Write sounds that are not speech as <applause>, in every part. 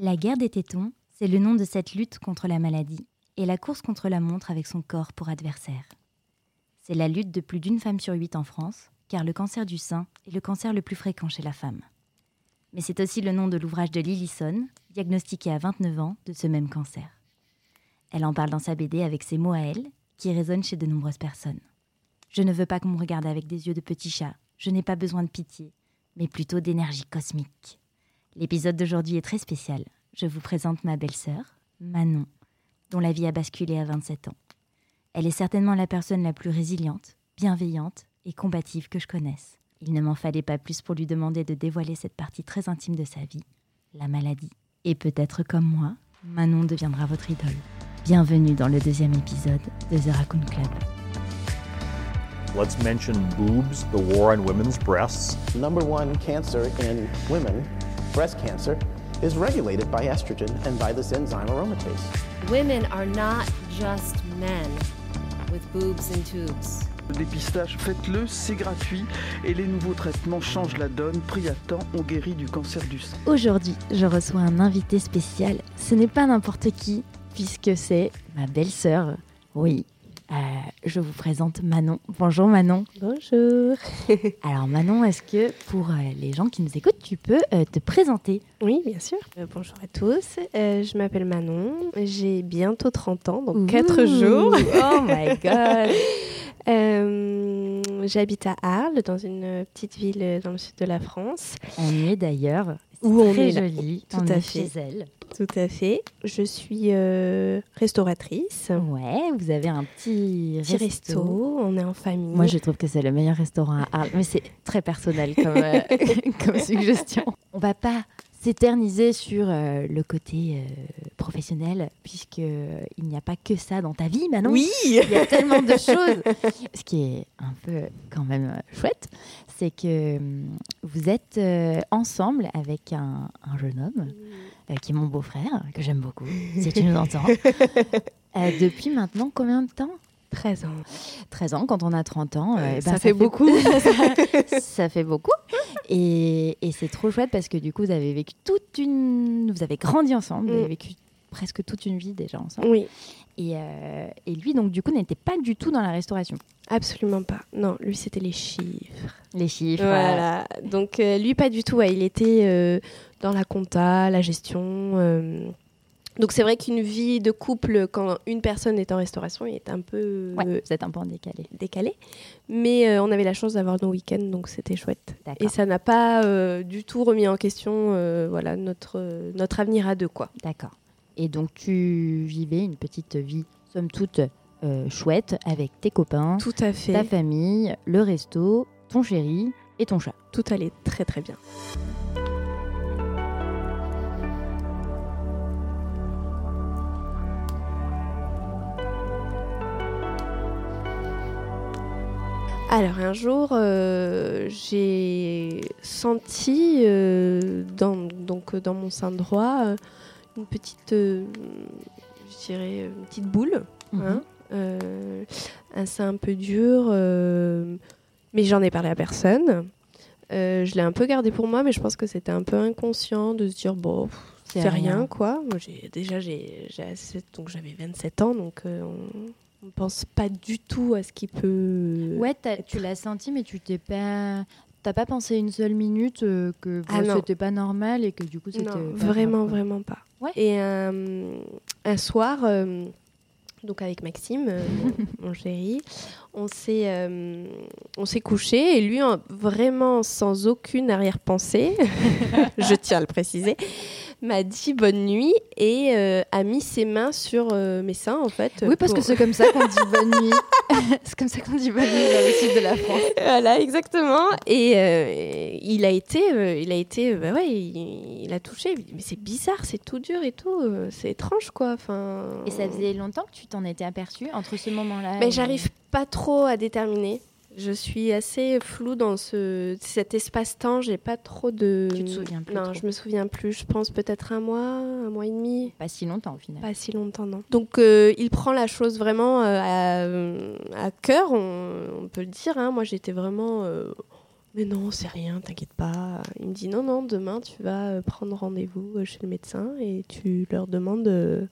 La guerre des tétons, c'est le nom de cette lutte contre la maladie et la course contre la montre avec son corps pour adversaire. C'est la lutte de plus d'une femme sur huit en France, car le cancer du sein est le cancer le plus fréquent chez la femme. Mais c'est aussi le nom de l'ouvrage de Lillison, diagnostiquée à 29 ans de ce même cancer. Elle en parle dans sa BD avec ses mots à elle, qui résonnent chez de nombreuses personnes. Je ne veux pas qu'on me regarde avec des yeux de petit chat, je n'ai pas besoin de pitié, mais plutôt d'énergie cosmique. L'épisode d'aujourd'hui est très spécial. Je vous présente ma belle-sœur, Manon, dont la vie a basculé à 27 ans. Elle est certainement la personne la plus résiliente, bienveillante et combative que je connaisse. Il ne m'en fallait pas plus pour lui demander de dévoiler cette partie très intime de sa vie, la maladie. Et peut-être comme moi, Manon deviendra votre idole. Bienvenue dans le deuxième épisode de The Raccoon Club. Let's mention boobs, the war on women's breasts. number one cancer in women, breast cancer, is regulated by estrogen and by this enzyme aromatase. Women are not just men with boobs and tubes. Dépistage, faites-le, c'est gratuit et les nouveaux traitements changent la donne. Pris à temps, on guérit du cancer du sein. Aujourd'hui, je reçois un invité spécial. Ce n'est pas n'importe qui, puisque c'est ma belle-sœur. Oui, euh, je vous présente Manon. Bonjour Manon. Bonjour. <laughs> Alors Manon, est-ce que pour euh, les gens qui nous écoutent, tu peux euh, te présenter? Oui, bien sûr. Bonjour à tous. Je m'appelle Manon. J'ai bientôt 30 ans, donc 4 Ouh. jours. <laughs> Oh my god. J'habite à Arles, dans une petite ville dans le sud de la France. On y est d'ailleurs. Où on est joli. Tout on à est fait. chez elle. Tout à fait. Je suis euh, restauratrice. Ouais, vous avez un petit, Petit resto. On est en famille. Moi, je trouve que c'est le meilleur restaurant à Arles, mais c'est très personnel comme, euh, <laughs> comme suggestion. On va pas s'éterniser sur euh, le côté euh, professionnel, puisque euh, il n'y a pas que ça dans ta vie, Manon. Oui Il y a tellement de choses. Ce qui est un peu quand même chouette, c'est que vous êtes euh, ensemble avec un, un jeune homme qui est mon beau-frère, que j'aime beaucoup, si tu nous entends. <laughs> Depuis maintenant combien de temps? 13 ans. 13 ans, quand on a 30 ans, euh, eh ben, ça fait beaucoup. <laughs> ça, <laughs> ça fait beaucoup. Et, et c'est trop chouette parce que du coup, vous avez vécu toute une. Vous avez grandi ensemble, vous avez Mm. vécu presque toute une vie déjà ensemble. Oui, Et, euh, et lui, donc, du coup, n'était pas du tout dans la restauration. absolument pas. Non, lui, c'était les chiffres. Les chiffres. Voilà. Donc euh, lui pas du tout. ouais. Il était euh, dans la compta, la gestion. Donc c'est vrai qu'une vie de couple quand une personne est en restauration est un peu ouais, vous êtes un peu en décalé. décalée. Mais euh, on avait la chance d'avoir nos week-ends, donc c'était chouette. Et ça n'a pas euh, du tout remis en question euh, voilà notre notre avenir à deux quoi. D'accord. Et donc, tu vivais une petite vie, somme toute, chouette avec tes copains, Tout à fait. ta famille, le resto, ton chéri et ton chat. Tout allait très très bien. Alors un jour, euh, j'ai senti euh, dans, donc, dans mon sein droit euh, une petite, euh, je dirais, une petite boule, hein, euh, un sein un peu dur, euh, mais j'en ai parlé à personne. Euh, je l'ai un peu gardé pour moi, mais je pense que c'était un peu inconscient de se dire bon, C'est rien. rien. quoi. Moi, déjà j'ai donc j'avais 27 ans, donc euh, on, on pense pas du tout à ce qui peut. Ouais, tu l'as senti, mais tu t'es pas. T'as pas pensé une seule minute euh, que Ah c'était pas normal et que du coup c'était. Vraiment, vraiment pas. Ouais. Et euh, un soir, euh, donc avec Maxime, euh, mon, <laughs> mon chéri, on s'est euh, on s'est couché et lui, en- vraiment sans aucune arrière-pensée, <laughs> je tiens à le préciser, m'a dit bonne nuit et euh, a mis ses mains sur euh, mes seins en fait. Oui, parce pour- que c'est comme ça qu'on dit bonne nuit. <laughs> c'est comme ça qu'on dit bonne nuit dans le sud de la France. voilà, exactement. Et euh, il a été, euh, il a été, bah ouais, il, il a touché. Mais c'est bizarre, c'est tout dur et tout. c'est étrange quoi. Enfin. Et ça faisait longtemps que tu t'en étais aperçue entre ce moment-là Mais et- j'arrive pas trop à déterminer. Je suis assez floue dans ce, cet espace-temps. J'ai pas trop de. Tu te souviens plus Non, trop. je me souviens plus. Je pense peut-être un mois, un mois et demi. Pas si longtemps au final. Pas si longtemps, non. Donc, euh, il prend la chose vraiment euh, à, à cœur, on, on peut le dire. hein. Moi, j'étais vraiment. euh, mais non, c'est rien, t'inquiète pas. Il me dit non, non, demain, tu vas euh, prendre rendez-vous euh, chez le médecin et tu leur demandes. euh,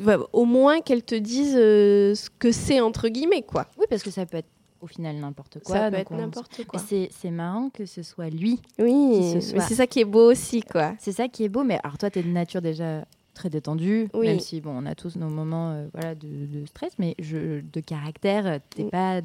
bah, au moins qu'elles te disent euh, ce que c'est, entre guillemets, quoi. Oui, parce que ça peut être au final n'importe quoi. Ça peut être n'importe quoi. C'est- marrant que ce soit lui. Oui, soit- c'est ça qui est beau aussi, quoi. C'est ça qui est beau. Mais alors toi, tu es de nature déjà très détendue, Oui. même si bon, on a tous nos moments euh, voilà, de, de stress, mais je, de caractère, t'es Mm. pas,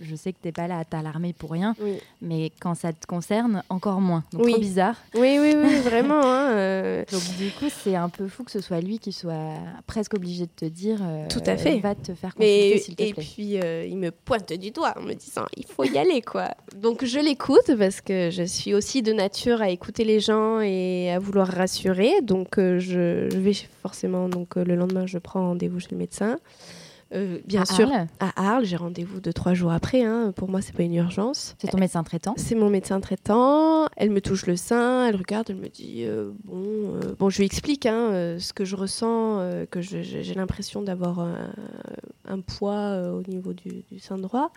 je sais que t'es pas là à t'alarmer pour rien, Oui. mais quand ça te concerne, encore moins. Donc Oui. trop bizarre. Oui, oui, oui, <laughs> vraiment. hein, euh, Donc du coup, c'est un peu fou que ce soit lui qui soit presque obligé de te dire euh, Tout à fait. va te faire consulter s'il te et plaît. puis, euh, il me pointe du doigt en me disant il faut y aller, quoi. Donc, je l'écoute parce que je suis aussi de nature à écouter les gens et à vouloir rassurer. Donc, je, je vais forcément, donc, le lendemain, je prends rendez-vous chez le médecin. Euh, bien À sûr, Arles à Arles, j'ai rendez-vous deux, trois jours après. hein. Pour moi, c'est pas une urgence. C'est ton médecin traitant? C'est mon médecin traitant. Elle me touche le sein, elle regarde, elle me dit euh, bon, euh, bon, je lui explique hein, ce que je ressens, que j'ai l'impression d'avoir un, un poids au niveau du, du sein droit.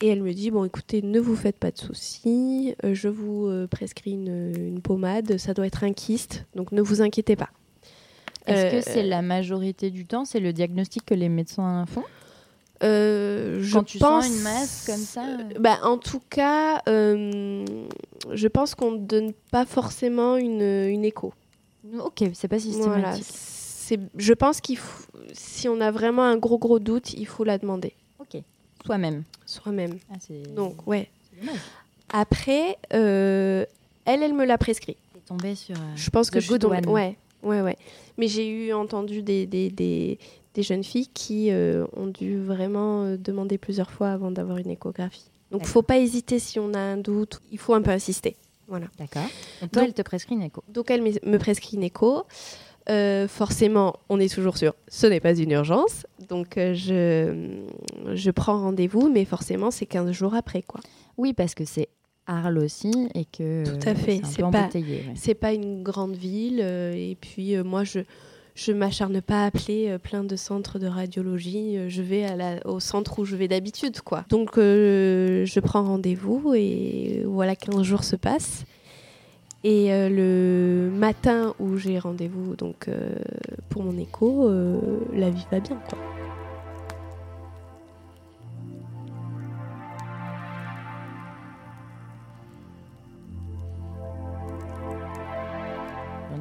Et elle me dit bon, écoutez, ne vous faites pas de soucis, je vous prescris une, une pommade, ça doit être un kyste, donc ne vous inquiétez pas. Est-ce Euh, que c'est la majorité du temps, c'est le diagnostic que les médecins font Euh, je Quand tu pense... sens une masse comme ça euh, bah, En tout cas, euh, je pense qu'on ne donne pas forcément une, une écho. Ok, c'est pas Voilà. systématique. C'est- Je pense qu'il faut, si on a vraiment un gros gros doute, il faut la demander Ok, soi-même. soi-même. Ah, Donc ouais. Après, euh, elle, elle me l'a prescrit. T'es tombé sur. euh, Je pense que je suis tombée-. Ouais, ouais, ouais. Mais j'ai eu entendu des, des, des, des jeunes filles qui euh, ont dû vraiment euh, demander plusieurs fois avant d'avoir une échographie. Donc, D'accord. faut pas hésiter si on a un doute. Il faut un peu insister. Voilà. D'accord. Donc toi, Donc- elle te prescrit une écho. Donc elle me me prescrit une écho. Euh, forcément, on est toujours sûr, ce n'est pas une urgence. Donc euh, je, je prends rendez-vous, mais forcément, c'est 15 jours après. quoi. Oui, parce que c'est Arles aussi et que. Tout à euh, fait, C'est pas-. C'est une grande ville. euh, et puis euh, moi, je je m'acharne pas à appeler euh, plein de centres de radiologie. euh, je vais à la- au centre où je vais d'habitude. quoi. Donc euh, je prends rendez-vous et voilà, 15 jours se passent. Et le matin où j'ai rendez-vous donc pour mon écho, la vie va bien. Quoi.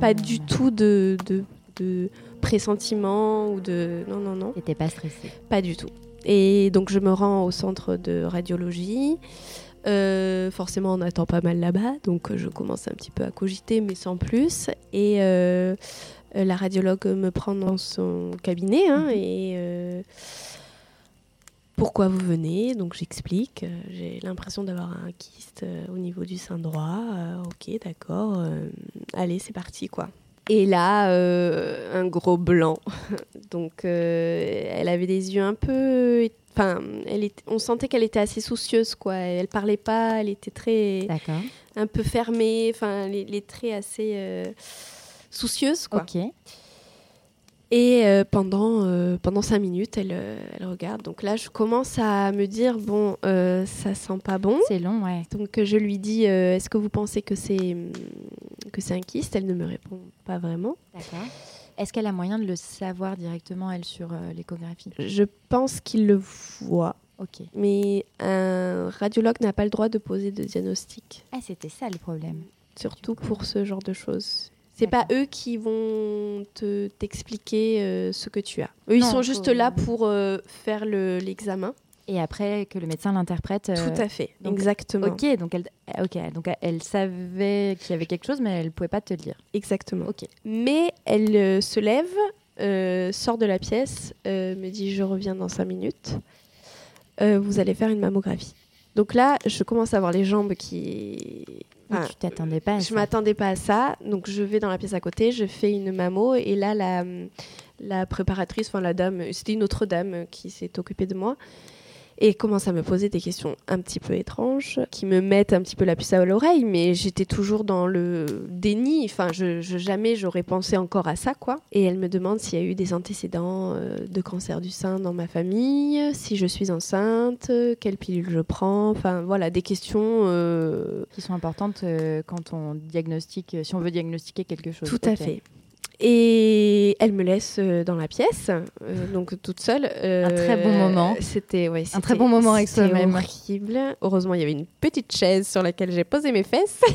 Pas du tout de, de, de pressentiment ou de... Non, non, non. T'étais pas stressée. Pas du tout. Et donc je me rends au centre de radiologie. Euh, forcément, on attend pas mal là-bas, donc euh, je commence un petit peu à cogiter, mais sans plus. Et euh, la radiologue me prend dans son cabinet hein, et euh, pourquoi vous venez Donc j'explique. Euh, J'ai l'impression d'avoir un kyste euh, au niveau du sein droit. Euh, ok, d'accord. Allez, c'est parti, quoi. Et là, euh, un gros blanc. <laughs> Donc, euh, elle avait des yeux un peu. Enfin, elle est- on sentait qu'elle était assez soucieuse, quoi. Elle parlait pas, elle était très. D'accord. un peu fermée, enfin, les, les traits assez euh, soucieuses, quoi. Ok. Et euh, pendant, euh, pendant cinq minutes, elle, euh, elle regarde. Donc là, je commence à me dire bon, euh, ça sent pas bon. C'est long, ouais. Donc je lui dis est-ce que vous pensez que c'est hum, que c'est un kyste? Elle ne me répond pas vraiment. D'accord. Est-ce qu'elle a moyen de le savoir directement, elle, sur l'échographie? Je pense qu'il le voit, Ok. mais un radiologue n'a pas le droit de poser de diagnostic, Ah, c'était ça le problème. surtout pour ce genre de choses. C'est pas eux qui vont te t'expliquer euh, ce que tu as. Eux, ils sont juste là pour euh, faire le- l'examen. Et après que le médecin l'interprète. euh, Tout à fait, donc- exactement. Ok, donc elle, ok, donc elle savait qu'il y avait quelque chose, mais elle pouvait pas te le dire. Exactement. Ok. Mais elle se lève, sort de la pièce, me dit je reviens dans cinq minutes. Vous allez faire une mammographie. Donc là, je commence à voir les jambes qui. Tu t'attendais pas à je m'attendais pas à ça, donc je vais dans la pièce à côté, je fais une mammo et là la, la préparatrice, enfin la dame, c'était une autre dame qui s'est occupée de moi et commence à me poser des questions un petit peu étranges qui me mettent un petit peu la puce à l'oreille, mais j'étais toujours dans le déni, enfin je, je- jamais j'aurais pensé encore à ça quoi. Et elle me demande s'il y a eu des antécédents euh, de cancer du sein dans ma famille, si je suis enceinte, quelle pilule je prends, enfin voilà des questions. euh, Qui sont importantes euh, quand on diagnostique, si on veut diagnostiquer quelque chose. Tout à fait. Et elle me laisse euh, dans la pièce, euh, donc toute seule. euh, Un très bon moment. C'était ouais, Un très c'était- bon moment avec c'était soi-même. horrible. Heureusement, il y avait une petite chaise sur laquelle j'ai posé mes fesses. <laughs>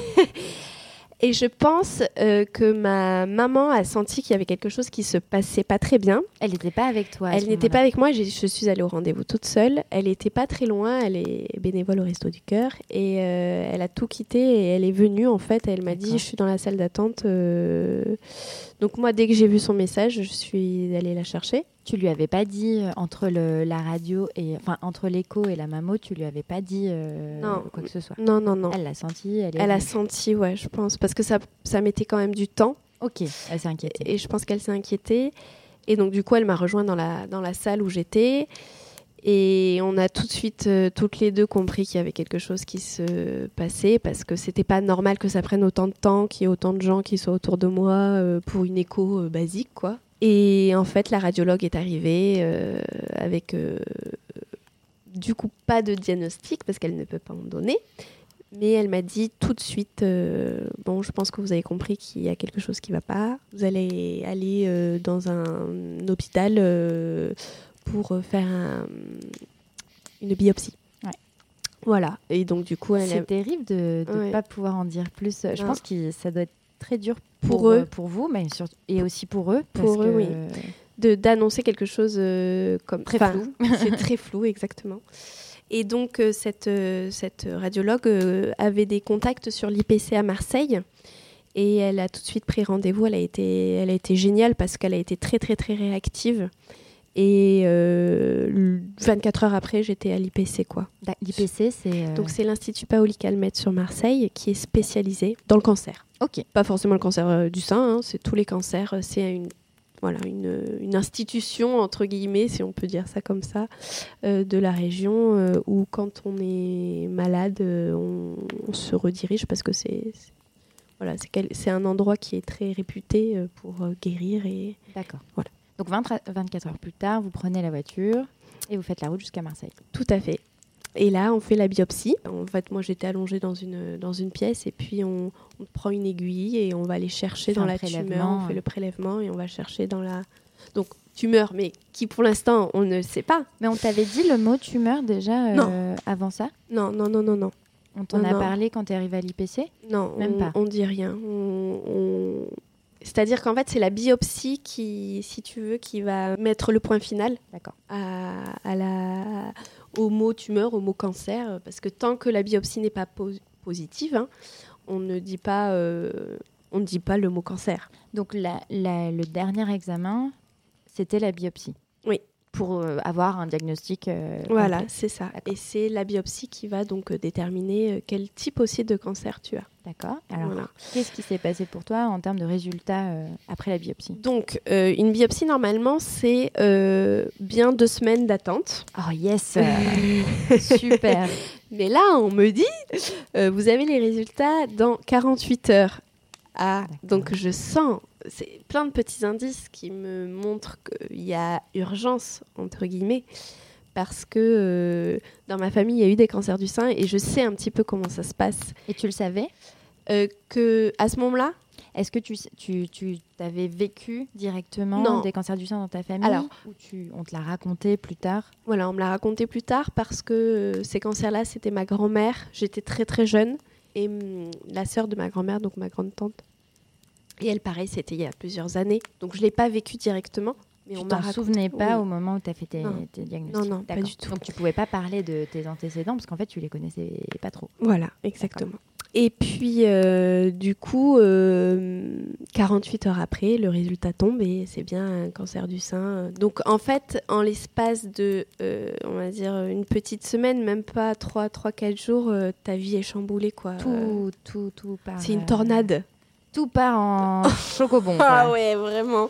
Et je pense euh, que ma maman a senti qu'il y avait quelque chose qui se passait pas très bien. Elle n'était pas avec toi. Elle n'était pas avec moi, je suis allée au rendez-vous toute seule. Elle n'était pas très loin, elle est bénévole au Resto du Cœur et euh, elle a tout quitté et elle est venue en fait. Elle m'a dit. Je suis dans la salle d'attente. euh. Donc, moi, dès que j'ai vu son message, je suis allée la chercher. Tu lui avais pas dit euh, entre le, la radio et enfin entre l'écho et la mammo, tu lui avais pas dit euh, Non. quoi que ce soit? Non, non, non. Elle l'a senti. Elle, est Elle a senti, ouais, je pense, parce que ça, ça mettait quand même du temps Ok, elle s'est inquiétée. et je pense qu'elle s'est inquiétée. Et donc, du coup, elle m'a rejoint dans la, dans la salle où j'étais. Et on a tout de suite, euh, toutes les deux, compris qu'il y avait quelque chose qui se passait parce que c'était pas normal que ça prenne autant de temps, qu'il y ait autant de gens qui soient autour de moi euh, pour une écho euh, basique, quoi. Et en fait, la radiologue est arrivée avec, du coup, pas de diagnostic parce qu'elle ne peut pas en donner. Mais elle m'a dit tout de suite, bon, je pense que vous avez compris qu'il y a quelque chose qui ne va pas. Vous allez aller dans un hôpital pour euh, faire un- une biopsie. Ouais. Voilà. Et donc, du coup, elle a- C'est terrible de ne Ouais. pas pouvoir en dire plus. Je Non. pense que ça doit être très dur Pour pour, eux. euh, pour vous, mais surtout et aussi pour eux. Pour parce eux, que- oui. de d'annoncer quelque chose euh, comme Très flou. <laughs> c'est très flou exactement. Et donc euh, cette euh, cette radiologue avait des contacts sur l'IPC à Marseille et elle a tout de suite pris rendez-vous. Elle a été elle a été géniale parce qu'elle a été très très très réactive. Et euh, 24 heures après, j'étais à l'IPC quoi. Da- L'IPC, c'est. euh, Donc c'est l'Institut Paoli Calmette sur Marseille qui est spécialisé dans le cancer. Ok. Pas forcément le cancer euh, du sein, hein, c'est tous les cancers. euh, C'est une, voilà, une, une institution, entre guillemets, si on peut dire ça comme ça, euh, de la région euh, où quand on est malade, euh, on, on se redirige parce que c'est... Voilà, c'est un endroit qui est très réputé pour guérir et D'accord. Voilà. Donc 20 24 heures plus tard, vous prenez la voiture et vous faites la route jusqu'à Marseille. Tout à fait. Et là, on fait la biopsie. En fait, moi, j'étais allongée dans une, dans une pièce et puis on, on prend une aiguille et on va aller chercher dans la tumeur. On fait le prélèvement et on va chercher dans la... Donc, tumeur, mais qui pour l'instant, on ne sait pas. Mais on t'avait dit le mot tumeur déjà euh, Non. avant ça? Non, non, non, non, non. On t'en a non. parlé quand tu es arrivé à l'IPC Non, Même on, pas. on dit rien. On- C'est-à-dire qu'en fait, c'est la biopsie qui, si tu veux, qui va mettre le point final à, à la, au mot tumeur, au mot cancer, parce que tant que la biopsie n'est pas po- positive, hein, on ne dit pas, euh, on ne dit pas le mot cancer. Donc la- la- le dernier examen, c'était la biopsie. Oui. Pour euh, avoir un diagnostic. euh, Voilà, c'est ça. Et c'est la biopsie qui va donc euh, déterminer quel type aussi de cancer tu as. D'accord. Alors, Voilà. qu'est-ce qui s'est passé pour toi en termes de résultats euh, après la biopsie? Donc, euh, une biopsie, normalement, c'est bien deux semaines d'attente. Oh yes <laughs> Super Mais là, on me dit, vous avez les résultats dans 48 heures. Ah, donc je sens, c'est plein de petits indices qui me montrent qu'il y a urgence, entre guillemets, parce que euh, dans ma famille, il y a eu des cancers du sein et je sais un petit peu comment ça se passe. Et tu le savais? Euh, que à ce moment-là, Est-ce que tu, tu, tu avais vécu directement Non. des cancers du sein dans ta famille Alors. ou tu, on te l'a raconté plus tard? Voilà, on me l'a raconté plus tard parce que euh, ces cancers-là, c'était ma grand-mère. J'étais très très jeune et hum, la sœur de ma grand-mère, donc ma grande tante. Et elle, pareil, c'était il y a plusieurs années. Donc je ne l'ai pas vécu directement, Mais tu on t'en souvenais pas oui. au moment où tu as fait tes, diagnostics Non, non, pas du tout. Donc tu pouvais pas parler de tes antécédents parce qu'en fait tu les connaissais pas trop. Voilà, exactement. Et puis, euh, du coup, euh, 48 heures après, le résultat tombe et c'est bien un cancer du sein. Donc, en fait, en l'espace de, euh, on va dire, une petite semaine, même pas 3-4 jours, euh, ta vie est chamboulée, quoi. Tout, tout, tout c'est une tornade. Tout part en <laughs> chocobon. Ah quoi. ouais, vraiment.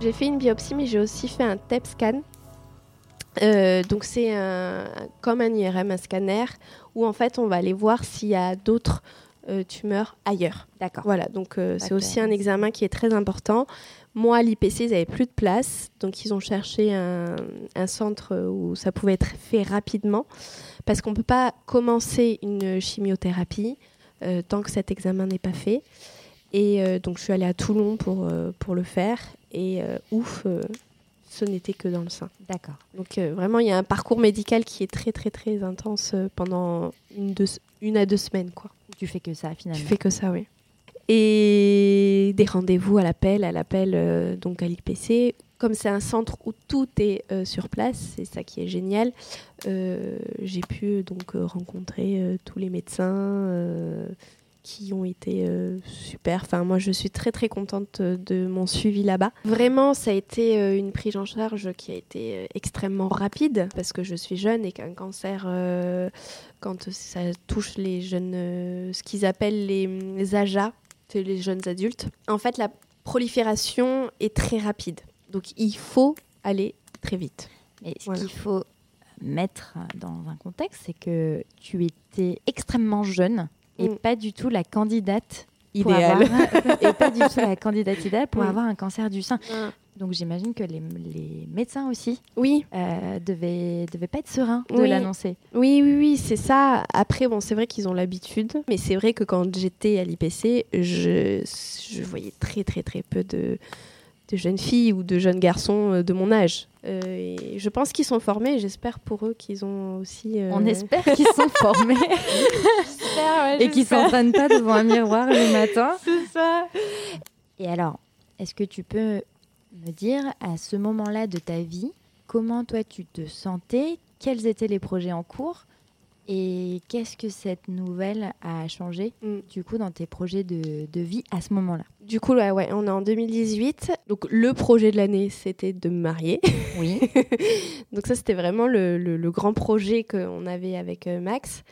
J'ai fait une biopsie, mais j'ai aussi fait un TEP scan. Euh, donc c'est un- comme un IRM, un scanner, où en fait on va aller voir s'il y a d'autres euh, tumeurs ailleurs. D'accord. Voilà, donc euh, c'est aussi un examen qui est très important. Moi, à l'IPC, ils n'avaient plus de place, donc ils ont cherché un, un centre où ça pouvait être fait rapidement, parce qu'on ne peut pas commencer une chimiothérapie euh, tant que cet examen n'est pas fait. Et euh, donc je suis allée à Toulon pour, euh, pour le faire, et ouf, ce n'était que dans le sein. D'accord. Donc vraiment, il y a un parcours médical qui est très très très intense pendant une, deux- une à deux semaines. quoi. Tu fais que ça finalement. Tu fais que ça, oui. Et des rendez-vous à l'appel, à l'appel euh, donc à l'IPC. Comme c'est un centre où tout est euh, sur place, c'est ça qui est génial. euh, J'ai pu donc rencontrer tous les médecins qui ont été euh, super. Enfin, moi, je suis très très contente de mon suivi là-bas. Vraiment, ça a été euh, une prise en charge qui a été euh, extrêmement rapide parce que je suis jeune et qu'un cancer, quand ça touche les jeunes, euh, ce qu'ils appellent les, les AJA, c'est les jeunes adultes, en fait, la prolifération est très rapide. Donc, il faut aller très vite. Mais ce Voilà. qu'il faut mettre dans un contexte, c'est que tu étais extrêmement jeune et Mm. pas du tout la candidate pour Idéal. avoir- <laughs> et pas du tout la candidate idéale pour <laughs> avoir un cancer du sein. Ah. Donc j'imagine que les, les médecins aussi Oui, euh, devaient, devaient pas être sereins de Oui. l'annoncer. Oui, oui, oui, c'est ça. Après, bon, c'est vrai qu'ils ont l'habitude, mais c'est vrai que quand j'étais à l'IPC, je, je voyais très, très, très peu de, de jeunes filles ou de jeunes garçons euh, de mon âge. Euh, et je pense qu'ils sont formés. J'espère pour eux qu'ils ont aussi. euh, On espère qu'ils sont <laughs> formés et qu'ils s'entraînent pas devant un miroir le matin. <laughs> C'est ça. Et alors, est-ce que tu peux me dire à ce moment-là de ta vie, comment toi tu te sentais, quels étaient les projets en cours et qu'est-ce que cette nouvelle a changé Mm. du coup dans tes projets de, de vie à ce moment-là? Du coup, ouais, ouais, on est en 2018. Donc, le projet de l'année, c'était de me marier. Oui. <laughs> Donc ça, c'était vraiment le, le- le grand projet qu'on avait avec euh, Max.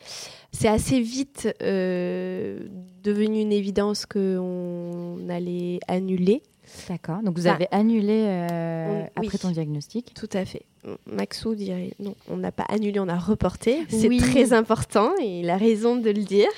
C'est assez vite euh, devenu une évidence qu'on allait annuler. D'accord. Donc vous Enfin, avez annulé euh, on- oui. après ton diagnostic. Tout à fait. Maxou dirait non, on n'a pas annulé, on a reporté. C'est Oui. très important et il a raison de le dire.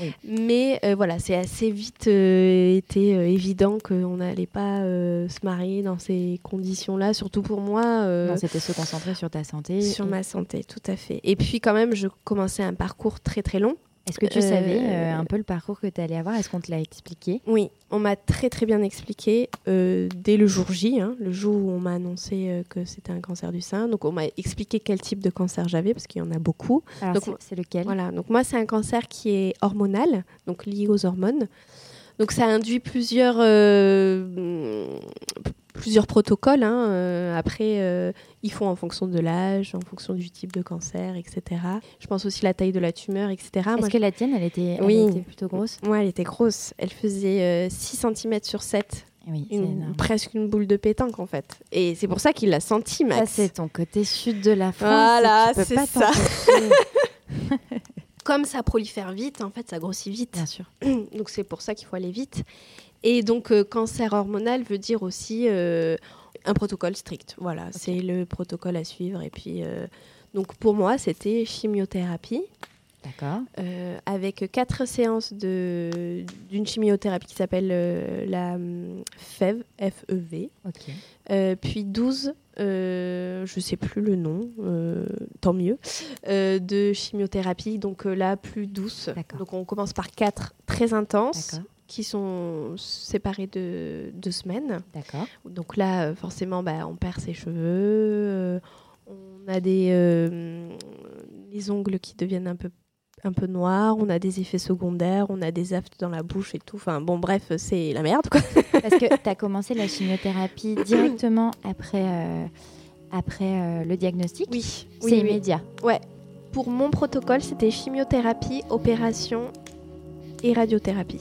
Oui. Mais euh, voilà, c'est assez vite euh, été évident qu'on n'allait pas se marier dans ces conditions-là, surtout pour moi. Non, c'était se concentrer sur ta santé. Sur et- ma santé, tout à fait. Et puis quand même, je commençais un parcours très très long. Est-ce que tu Euh, savais euh, un peu le parcours que tu allais avoir? Est-ce qu'on te l'a expliqué? Oui, on m'a très très bien expliqué euh, dès le jour J, hein, le jour où on m'a annoncé que c'était un cancer du sein. Donc on m'a expliqué quel type de cancer j'avais parce qu'il y en a beaucoup. Alors Donc, c'est- lequel? Voilà, donc moi c'est un cancer qui est hormonal, donc lié aux hormones. Donc ça induit plusieurs, plusieurs protocoles. hein. Euh, après, euh, ils font en fonction de l'âge, en fonction du type de cancer, etc. Je pense aussi la taille de la tumeur, etc. Est-ce que la tienne, elle était, elle Oui. était plutôt grosse? Moi, elle était grosse. Elle faisait euh, 6 cm sur 7. Oui, c'est Une- presque une boule de pétanque, en fait. Et c'est pour ça qu'il l'a senti, Ça, Max. c'est ton côté sud de la France. Voilà, c'est pas ça. <laughs> Comme ça prolifère vite, en fait, ça grossit vite. Bien sûr. donc c'est pour ça qu'il faut aller vite. Et donc euh, cancer hormonal veut dire aussi euh, un protocole strict. Voilà, c'est le protocole à suivre. Et puis euh, donc pour moi c'était chimiothérapie D'accord. avec quatre séances de d'une chimiothérapie qui s'appelle la hum, FEV, F-E-V, puis 12, euh, je sais plus le nom, tant mieux, de chimiothérapie, donc là plus douce. D'accord. Donc on commence par 4 très intenses, D'accord. Qui sont séparés de deux semaines. D'accord. Donc là, euh, forcément, bah, on perd ses cheveux, euh, on a des euh, les ongles qui deviennent un peu un peu noirs, on a des effets secondaires, on a des aftes dans la bouche et tout. Enfin bon, bref, c'est la merde quoi. Parce que tu as commencé la chimiothérapie <coughs> directement après, euh, après euh, le diagnostic Oui, C'est oui, oui. immédiat. Ouais. Pour mon protocole, c'était chimiothérapie, opération et radiothérapie.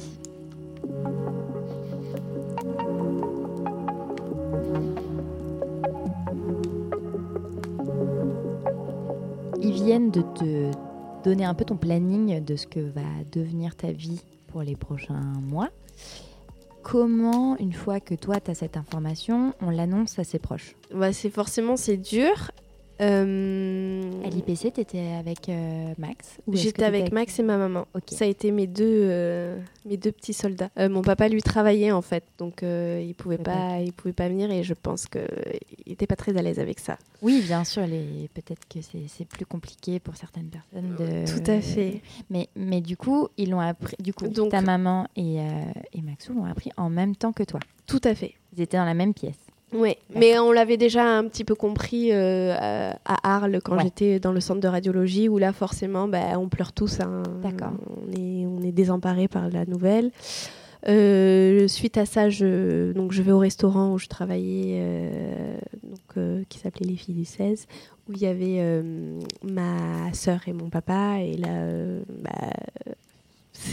De te donner un peu ton planning de ce que va devenir ta vie pour les prochains mois. Comment, une fois que toi, tu as cette information, on l'annonce à ses proches? Bah, c'est forcément c'est dur. Euh, À l'IPC, tu étais avec euh, Max J'étais avec Max et ma maman. Ça a été mes deux, euh, mes deux petits soldats. Mon papa lui travaillait en fait, donc il pouvait Ouais, pas, il pouvait pas venir et je pense que il était pas très à l'aise avec ça. Oui, bien sûr, les... peut-être que c'est plus compliqué pour certaines personnes. De... Tout à fait. Mais, mais du coup, ils l'ont appris. Du coup, Donc- ta maman et, et Maxou l'ont appris en même temps que toi. Tout à fait. Ils étaient dans la même pièce. Oui, mais on l'avait déjà un petit peu compris euh, à, à Arles quand Ouais. j'étais dans le centre de radiologie où là forcément bah, on pleure tous. hein. D'accord. On est, on est désemparés par la nouvelle. Euh, suite à ça, je, donc je vais au restaurant où je travaillais, euh, donc, euh, qui s'appelait Les Filles du 16, où il y avait euh, ma sœur et mon papa. Et là, euh, bah,